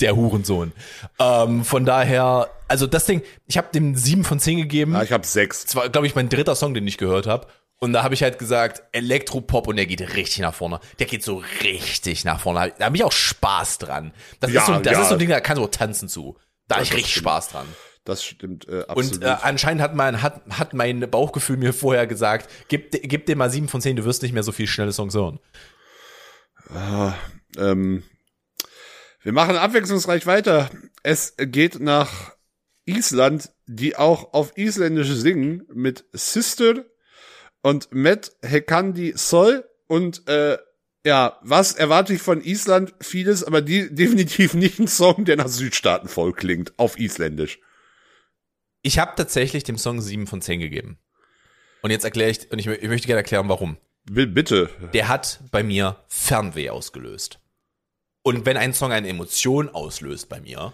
Der Hurensohn. Ähm, von daher, also das Ding, ich habe dem sieben von zehn gegeben. Ja, ich habe sechs. Das war, glaube ich, mein dritter Song, den ich gehört habe. Und da habe ich halt gesagt, Elektropop und der geht richtig nach vorne. Der geht so richtig nach vorne. Da habe ich auch Spaß dran. Das, Ja, ist, so, das ja. ist so ein Ding, da kannst du auch tanzen zu. Da habe ich richtig stimmt. Spaß dran. Das stimmt äh, absolut. Und äh, anscheinend hat mein, hat, hat mein Bauchgefühl mir vorher gesagt, gib, gib dir mal sieben von zehn, du wirst nicht mehr so viel schnelle Songs hören. Ähm, wir machen abwechslungsreich weiter. Es geht nach Island, die auch auf Isländisch singen mit Sister und Matt Hekandi Sol und äh, ja, was erwarte ich von Island? Vieles, aber die, definitiv nicht ein Song, der nach Südstaaten voll klingt, auf Isländisch. Ich habe tatsächlich dem Song sieben von zehn gegeben. Und jetzt erkläre ich, und ich, ich möchte gerne erklären, warum. Bi- Bitte. Der hat bei mir Fernweh ausgelöst. Und wenn ein Song eine Emotion auslöst bei mir,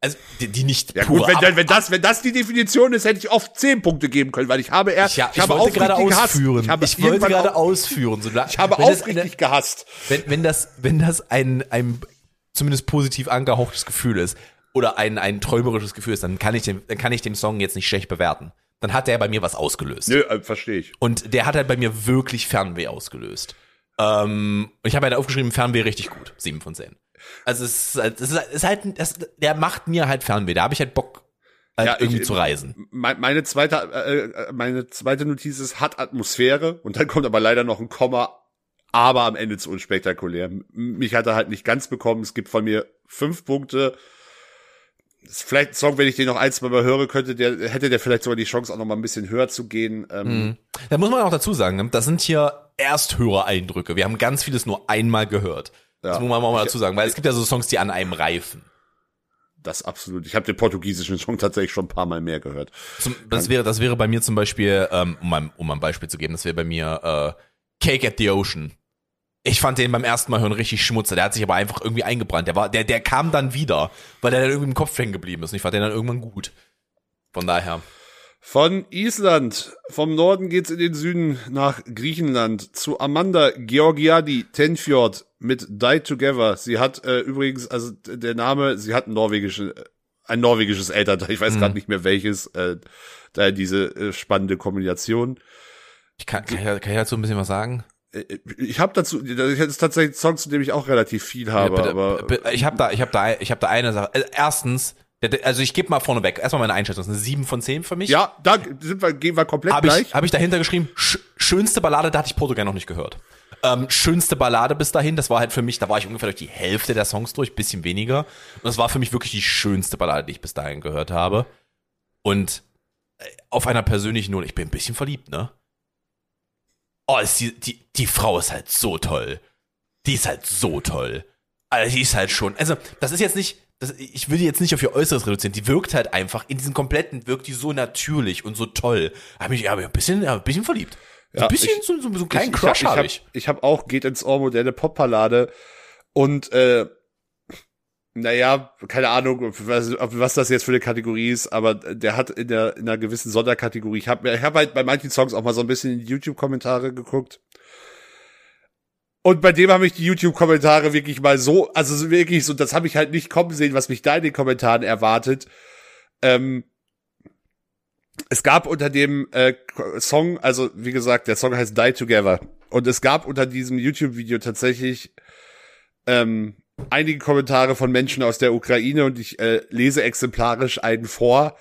also die, die nicht Ja gut, wenn, wenn, das, wenn das die Definition ist, hätte ich oft zehn Punkte geben können, weil ich habe eher, ja, ich, habe wollte gerade ausführen. Ich, habe Ich wollte gerade ausführen. So, Ich habe aufrichtig gehasst. wenn, wenn das, wenn das ein, ein zumindest positiv angehauchtes Gefühl ist oder ein, ein träumerisches Gefühl ist, dann kann ich dem, dann kann ich dem Song jetzt nicht schlecht bewerten. Dann hat der bei mir was ausgelöst. Nö, äh, verstehe ich. Und der hat halt bei mir wirklich Fernweh ausgelöst. Ähm, und ich habe halt aufgeschrieben, Fernweh richtig gut. Sieben von zehn. Also es ist halt, es ist, es ist halt der macht mir halt Fernweh. Da habe ich halt Bock, halt Ja, ich- irgendwie zu reisen. Mein- Meine zweite, äh, äh, meine zweite Notiz ist, hat Atmosphäre und dann kommt aber leider noch ein Komma, aber am Ende zu unspektakulär. Mich hat er halt nicht ganz bekommen. Es gibt von mir fünf Punkte. Ist vielleicht ein Song, wenn ich den noch ein, zwei Mal höre, könnte der, hätte der vielleicht sogar die Chance, auch noch mal ein bisschen höher zu gehen. Ähm, Da muss man auch dazu sagen, ne, das sind hier Ersthörereindrücke. Wir haben ganz vieles nur einmal gehört. Das Ja. muss man auch mal dazu sagen, weil es gibt ja so Songs, die an einem reifen. Das absolut. Ich habe den portugiesischen Song tatsächlich schon ein paar Mal mehr gehört. Zum, das wäre, das wäre bei mir zum Beispiel, ähm, um, mal, um ein Beispiel zu geben, das wäre bei mir äh, Cake at the Ocean. Ich fand den beim ersten Mal hören richtig schmutzig. Der hat sich aber einfach irgendwie eingebrannt. Der war, der, der kam dann wieder, weil der dann irgendwie im Kopf hängen geblieben ist. Und ich fand den dann irgendwann gut. Von daher. Von Island, vom Norden geht's in den Süden nach Griechenland zu Amanda Georgiadi Tenfjord mit Die Together. Sie hat äh, übrigens, also der Name, sie hat ein norwegisches, ein norwegisches Elternteil, ich weiß Mhm. gerade nicht mehr welches, äh, daher diese äh, spannende Kombination. Ich kann, kann, ich, kann ich dazu ein bisschen was sagen? Äh, Ich habe dazu, das ist tatsächlich ein Song, zu dem ich auch relativ viel habe, Ja, bitte, aber ich habe da, ich habe da, ich habe da eine Sache. Also erstens, also ich gebe mal vorne weg. Erstmal meine Einschätzung. Das ist eine 7 von 10 für mich. ja, da sind wir, gehen wir komplett Habe gleich. ich, hab ich dahinter geschrieben, sch schönste Ballade, da hatte ich Portugal noch nicht gehört. Ähm, schönste Ballade bis dahin, das war halt für mich, da war ich ungefähr durch die Hälfte der Songs durch, bisschen weniger. Und das war für mich wirklich die schönste Ballade, die ich bis dahin gehört habe. Und äh, auf einer persönlichen Note, ich bin ein bisschen verliebt, ne? Oh, ist die, die, die Frau ist halt so toll. Die ist halt so toll. Also die ist halt schon, also das ist jetzt nicht, das, ich will die jetzt nicht auf ihr Äußeres reduzieren. Die wirkt halt einfach, in diesem kompletten wirkt die so natürlich und so toll. Hab mich ja, ein bisschen, ja, ein bisschen verliebt. So Ja, ein bisschen, ich- so, so, so einen kleinen ich, Crush ich hab, habe ich. ich. Ich habe auch Geht ins Ohr moderne Popballade und äh, naja, keine Ahnung, was, was das jetzt für eine Kategorie ist, aber der hat in der in einer gewissen Sonderkategorie. Ich habe ich hab halt bei manchen Songs auch mal so ein bisschen in die YouTube-Kommentare geguckt. Und bei dem habe ich die YouTube-Kommentare wirklich mal so, also so wirklich so, das habe ich halt nicht kommen sehen, was mich da in den Kommentaren erwartet. Ähm, es gab unter dem äh, Song, also wie gesagt, der Song heißt Die Together. Und es gab unter diesem YouTube-Video tatsächlich ähm, einige Kommentare von Menschen aus der Ukraine und ich äh, lese exemplarisch einen vor.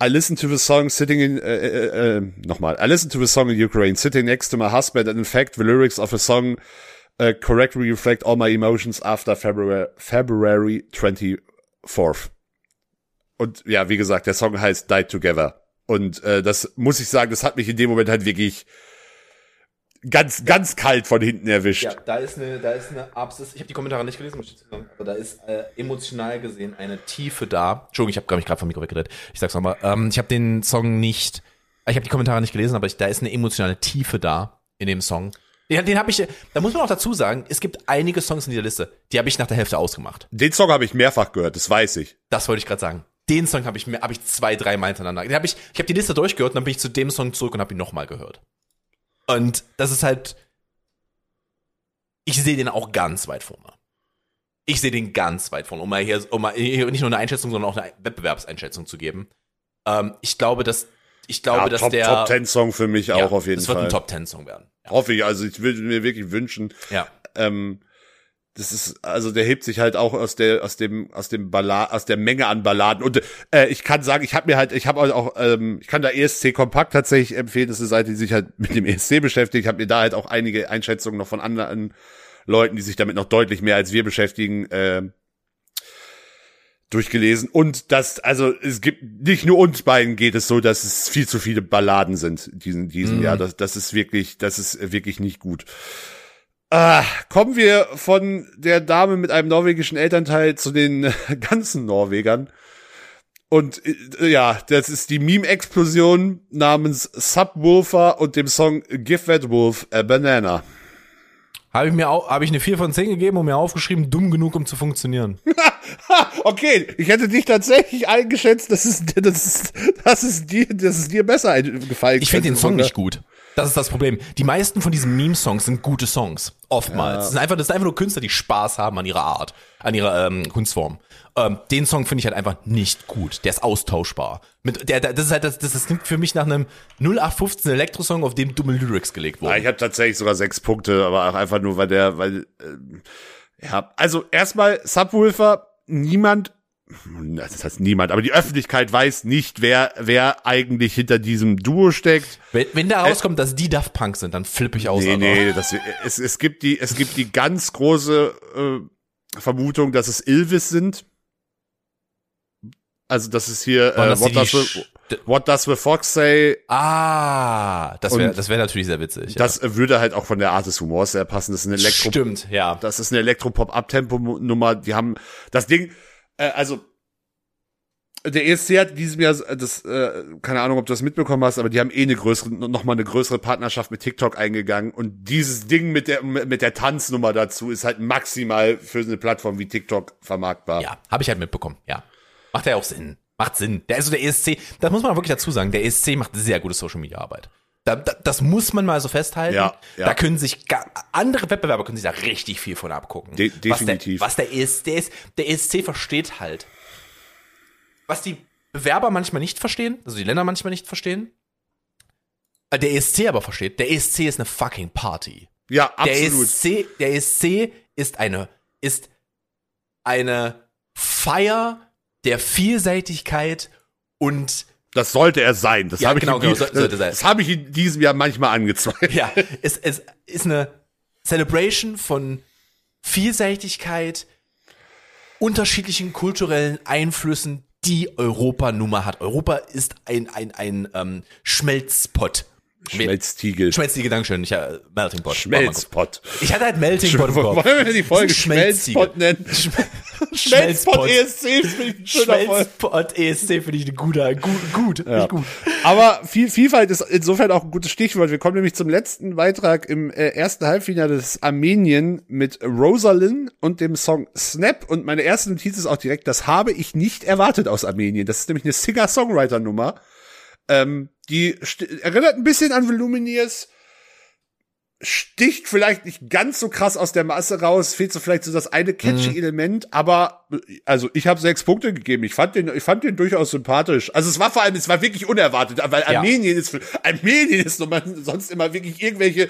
I listened to the song sitting in, äh, äh, äh, nochmal, I listened to the song in Ukraine, sitting next to my husband, and in fact, the lyrics of the song uh, correctly reflect all my emotions after February, February 24th. Und ja, wie gesagt, der Song heißt Die Together. Und äh, das muss ich sagen, das hat mich in dem Moment halt wirklich ganz, ganz kalt von hinten erwischt. Ja, da ist eine, da ist eine Absis. Ich habe die Kommentare nicht gelesen, muss ich sagen, aber da ist äh, emotional gesehen eine Tiefe da. Entschuldigung, ich habe mich gerade vom Mikro weggedreht. Ich sag's nochmal. Ähm, ich habe den Song nicht, ich habe die Kommentare nicht gelesen, aber ich, da ist eine emotionale Tiefe da in dem Song. Den, den habe ich, da muss man auch dazu sagen, es gibt einige Songs in dieser Liste, die habe ich nach der Hälfte ausgemacht. Den Song habe ich mehrfach gehört, das weiß ich. Das wollte ich gerade sagen. Den Song habe ich mir, habe ich zwei, drei Mal hintereinander. Den hab ich, ich habe die Liste durchgehört und dann bin ich zu dem Song zurück und habe ihn nochmal gehört. Und das ist halt, ich sehe den auch ganz weit vorne. Ich sehe den ganz weit vorne, um mal hier, um mal hier nicht nur eine Einschätzung, sondern auch eine Wettbewerbseinschätzung zu geben. Ähm, ich glaube, dass, ich glaube, Ja, dass Top, der Top Ten Song für mich ja, auch auf jeden das wird Fall. ein Top Ten Song werden. Ja. Hoffe ich, also ich würde mir wirklich wünschen, ja. ähm, das ist, also der hebt sich halt auch aus der, aus dem, aus dem Ballad, aus der Menge an Balladen. Und äh, ich kann sagen, ich habe mir halt, ich habe auch, ähm, ich kann da ESC Kompakt tatsächlich empfehlen. Das ist eine Seite, die sich halt mit dem ESC beschäftigt. Ich habe mir da halt auch einige Einschätzungen noch von anderen Leuten, die sich damit noch deutlich mehr als wir beschäftigen, äh, durchgelesen. Und das, also es gibt nicht nur uns beiden geht es so, dass es viel zu viele Balladen sind diesen diesem Mhm. Jahr. Das, das ist wirklich, das ist wirklich nicht gut. Ah, kommen wir von der Dame mit einem norwegischen Elternteil zu den ganzen Norwegern. Und äh, ja, das ist die Meme-Explosion namens Subwoofer und dem Song Give That Wolf a Banana. Habe ich mir auch, habe ich eine 4 von 10 gegeben und mir aufgeschrieben, dumm genug, um zu funktionieren. Okay, ich hätte dich tatsächlich eingeschätzt, dass es, das ist, das ist dir, das ist dir besser gefallen. Ich finde den Song nicht gut. Das ist das Problem. Die meisten von diesen Meme-Songs sind gute Songs. Oftmals. Das, sind einfach, das sind einfach nur Künstler, die Spaß haben an ihrer Art, an ihrer ähm, Kunstform. Ähm, den Song finde ich halt einfach nicht gut. Der ist austauschbar. Mit, der, der, das ist halt, das, das, das klingt für mich nach einem 0815 Elektrosong, auf dem dumme Lyrics gelegt Ja, wurden. ich habe tatsächlich sogar sechs Punkte, aber auch einfach nur, weil der, weil, ähm, ja, also erstmal Subwoofer, niemand, das heißt niemand, aber die Öffentlichkeit weiß nicht, wer, wer eigentlich hinter diesem Duo steckt. Wenn, wenn da rauskommt, dass die Daft Punk sind, dann flippe ich aus. Nee, Alter. nee, das, es, es gibt die, es gibt die ganz große äh, Vermutung, dass es Ilvis sind. Also das ist hier, äh, das what, does the, what does the Fox say? Ah, das wäre das wär natürlich sehr witzig. ja. Das würde halt auch von der Art des Humors sehr passen. Das ist eine Elektro Stimmt, ja. Das ist eine Elektropop-Abtempo-Nummer. Die haben das Ding, äh, also der ESC hat diesem Jahr das, äh, keine Ahnung, ob du das mitbekommen hast, aber die haben eh eine größere, noch mal eine größere Partnerschaft mit TikTok eingegangen und dieses Ding mit der mit der Tanznummer dazu ist halt maximal für eine Plattform wie TikTok vermarktbar. Ja, habe ich halt mitbekommen, ja. Macht ja auch Sinn. Macht Sinn. Der, also der ESC, das muss man wirklich dazu sagen, der ESC macht sehr gute Social Media Arbeit. Da, da, das muss man mal so festhalten. Ja, ja. Da können sich ga, andere Wettbewerber können sich da richtig viel von abgucken. De- definitiv. Was der, was der ESC ist, der ESC versteht halt, was die Bewerber manchmal nicht verstehen, also die Länder manchmal nicht verstehen, äh, der ESC aber versteht. Der ESC ist eine fucking Party. Ja, Der absolut. ESC, der ESC ist eine, ist eine Feier der Vielseitigkeit und Das sollte er sein. Das Ja, habe ich, genau, in genau, die- so- das habe ich in diesem Jahr manchmal angezweifelt. ja, es, es ist eine Celebration von Vielseitigkeit, unterschiedlichen kulturellen Einflüssen, die Europa nun mal hat. Europa ist ein, ein, ein ähm, Schmelzpot. Schmelztiegel. Schmelztiegel, Dankeschön. Ich, äh, Melting Pot. Schmelzpot. Ich hatte halt Melting Pot. Wollen wir die Folge. Schmelzpot nennen? Schmelzpot. ESC finde ich. Schmelzpot ESC finde ich eine gute, gut, gut, ich gut. Aber Viel Vielfalt ist insofern auch ein gutes Stichwort. Wir kommen nämlich zum letzten Beitrag im äh, ersten Halbfinale des Armenien mit Rosalind und dem Song Snap. Und meine erste Notiz ist auch direkt, das habe ich nicht erwartet aus Armenien. Das ist nämlich eine Singer-Songwriter-Nummer. Ähm, die erinnert ein bisschen an Voluminous, sticht vielleicht nicht ganz so krass aus der Masse raus, fehlt so vielleicht so das eine catchy Element, aber also ich habe sechs Punkte gegeben. Ich fand den, ich fand den durchaus sympathisch. Also es war vor allem, es war wirklich unerwartet, weil Ja. Armenien ist, Armenien ist sonst immer wirklich irgendwelche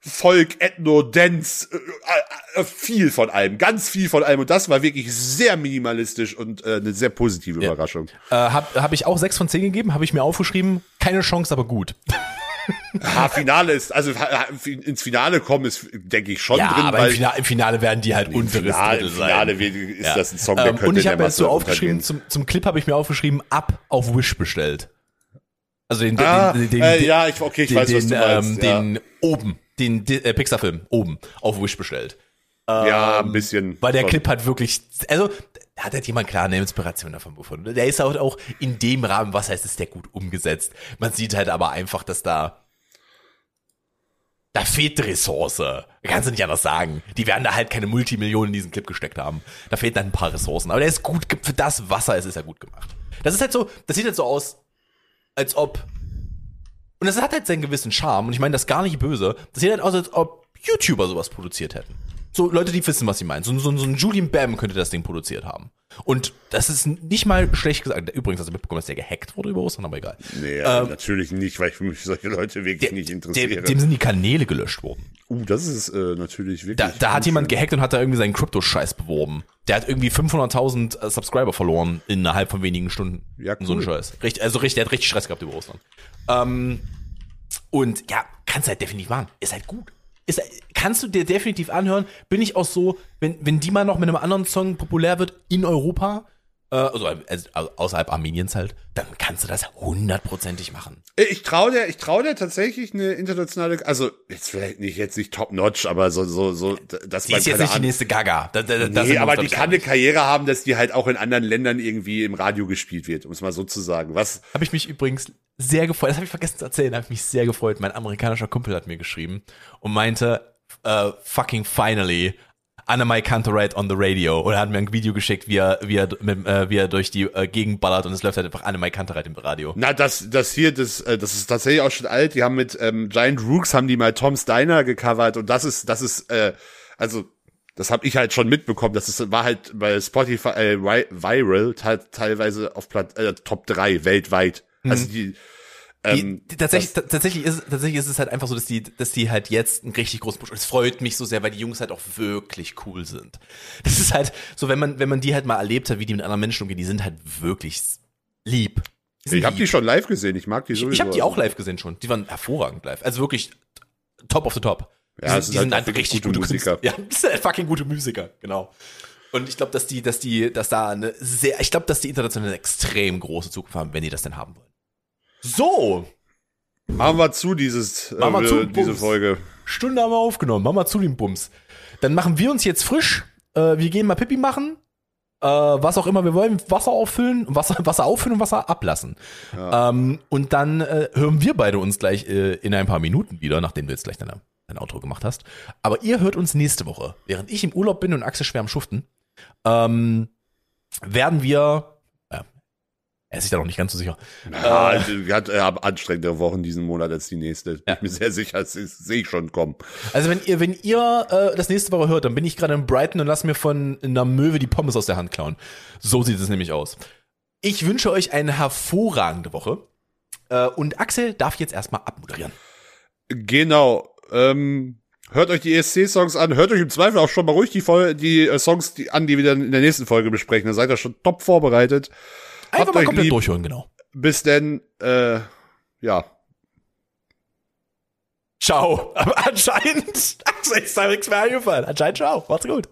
Folk, Ethno, Dance, äh, äh, viel von allem, ganz viel von allem. Und das war wirklich sehr minimalistisch und äh, eine sehr positive Ja. Überraschung. Äh, habe hab ich auch sechs von zehn gegeben, habe ich mir aufgeschrieben. Keine Chance, aber gut. Ha, Finale ist, also ins Finale kommen ist, denke ich, schon Ja, drin, aber im Finale, im Finale werden die halt im unteres Finale, Drittel im sein. Finale ist Ja. das ein Song, der Ähm, könnte und ich habe jetzt so aufgeschrieben, zum, zum Clip habe ich mir aufgeschrieben, ab auf Wish bestellt. Also den, Ah, den, den, äh, den, ja, ich, okay, ich den, weiß, was den, du meinst. ähm, den oben, den, äh, Pixar-Film oben auf Wish bestellt. ja. ja, ein bisschen. Weil der. Clip hat wirklich, also da hat halt jemand klar eine Inspiration davon gefunden. Der ist halt auch in dem Rahmen, was heißt, ist der gut umgesetzt. Man sieht halt aber einfach, dass da da fehlt Ressource. Kannst du nicht anders sagen. Die werden da halt keine Multimillionen in diesen Clip gesteckt haben. Da fehlen dann ein paar Ressourcen. Aber der ist gut, für das Wasser ist, ist er gut gemacht. Das ist halt so, das sieht halt so aus, als ob, und das hat halt seinen gewissen Charme, und ich meine das gar nicht böse, das sieht halt aus, als ob YouTuber sowas produziert hätten. So Leute, die wissen, was sie meinen. So, so, so ein Julian Bam könnte das Ding produziert haben. Und das ist nicht mal schlecht gesagt. Übrigens hast du mitbekommen, dass der gehackt wurde über Ostern, aber egal. Nee, Ähm, natürlich nicht, weil ich mich solche Leute wirklich nicht interessiere. Dem, dem sind die Kanäle gelöscht worden. uh, das ist äh, natürlich wirklich. Da, da hat jemand gehackt und hat da irgendwie seinen Krypto-Scheiß beworben. Der hat irgendwie 500.000 äh, Subscriber verloren innerhalb von wenigen Stunden. Ja, Und So ein cool. Scheiß. Richtig, also richtig, der hat richtig Stress gehabt über Ostern. Ähm, und ja, kannst halt definitiv machen. Ist halt gut. Ist, kannst du dir definitiv anhören. Bin ich auch so, wenn, wenn die mal noch mit einem anderen Song populär wird in Europa, also, also außerhalb Armeniens halt, dann kannst du das hundertprozentig machen. Ich traue der, ich traue der tatsächlich eine internationale, also jetzt vielleicht nicht jetzt nicht top notch, aber so so so, dass Die man ist jetzt nicht die nächste Gaga. Da, da, Nee, aber die kann eine. Karriere haben, dass die halt auch in anderen Ländern irgendwie im Radio gespielt wird, um es mal so zu sagen. Was? Habe ich mich übrigens sehr gefreut. Das habe ich vergessen zu erzählen. Habe ich mich sehr gefreut. Mein amerikanischer Kumpel hat mir geschrieben und meinte, äh, fucking finally, Annemai Cantorite on the radio. Und er hat mir ein Video geschickt, wie er, wie er, mit, äh, wie er durch die äh, Gegend ballert und es läuft halt einfach Annemai Cantorite im Radio. Na, das, das hier, das, äh, das ist tatsächlich auch schon alt. Die haben mit ähm, Giant Rooks haben die mal Tom Steiner gecovert und das ist, das ist, äh, also das habe ich halt schon mitbekommen. Das ist, war halt bei Spotify äh, vi- viral te teilweise auf Platz äh, Top 3 weltweit. Also die, Die, ähm, die, tatsächlich, ta- tatsächlich, ist, tatsächlich ist es halt einfach so, dass die, dass die halt jetzt einen richtig großen Push. Und es freut mich so sehr, weil die Jungs halt auch wirklich cool sind. Das ist halt so, wenn man, wenn man die halt mal erlebt hat, wie die mit anderen Menschen umgehen, die sind halt wirklich lieb. Die ich habe die schon live gesehen. Ich mag die Ich, sowieso. ich habe die auch live gesehen schon. Die waren hervorragend live. Also wirklich top of the top. Die Ja, es sind, die halt sind einfach richtig gute gute Musiker. Musiker. Ja, das sind halt fucking gute Musiker, genau. Und ich glaube, dass die, dass die, dass da eine sehr, ich glaube, dass die international eine extrem große Zukunft haben, wenn die das denn haben wollen. So, Machen wir zu dieses, äh, wir zu, diese Bums. Folge. Stunde haben wir aufgenommen. Machen wir zu den Bums. Dann machen wir uns jetzt frisch. Äh, wir gehen mal Pipi machen. Äh, was auch immer wir wollen. Wasser auffüllen, Wasser, Wasser auffüllen und Wasser ablassen. Ähm, und dann äh, hören wir beide uns gleich äh, in ein paar Minuten wieder, nachdem du jetzt gleich deine, dein Outro gemacht hast. Aber ihr hört uns nächste Woche. Während ich im Urlaub bin und Axel schwer am Schuften, ähm, werden wir. Ja, er ist sich da noch nicht ganz so sicher. Ja, äh, hat äh, anstrengende Wochen diesen Monat als die nächste. Bin ich mir sehr sicher, das sehe ich schon kommen. Also wenn ihr, wenn ihr äh, das nächste Woche hört, dann bin ich gerade in Brighton und lass mir von einer Möwe die Pommes aus der Hand klauen. So sieht es nämlich aus. Ich wünsche euch eine hervorragende Woche. Äh, und Axel darf jetzt erstmal abmoderieren. Genau. Ähm, hört euch die ESC-Songs an. Hört euch im Zweifel auch schon mal ruhig die, Fol die äh, Songs die, an, die wir dann in der nächsten Folge besprechen. Dann seid ihr schon top vorbereitet. Einfach Habt mal komplett lieb. durchhören, genau. Bis denn, äh, ja. Ciao. Aber anscheinend, ist da nichts mehr eingefallen. Anscheinend ciao. Macht's gut.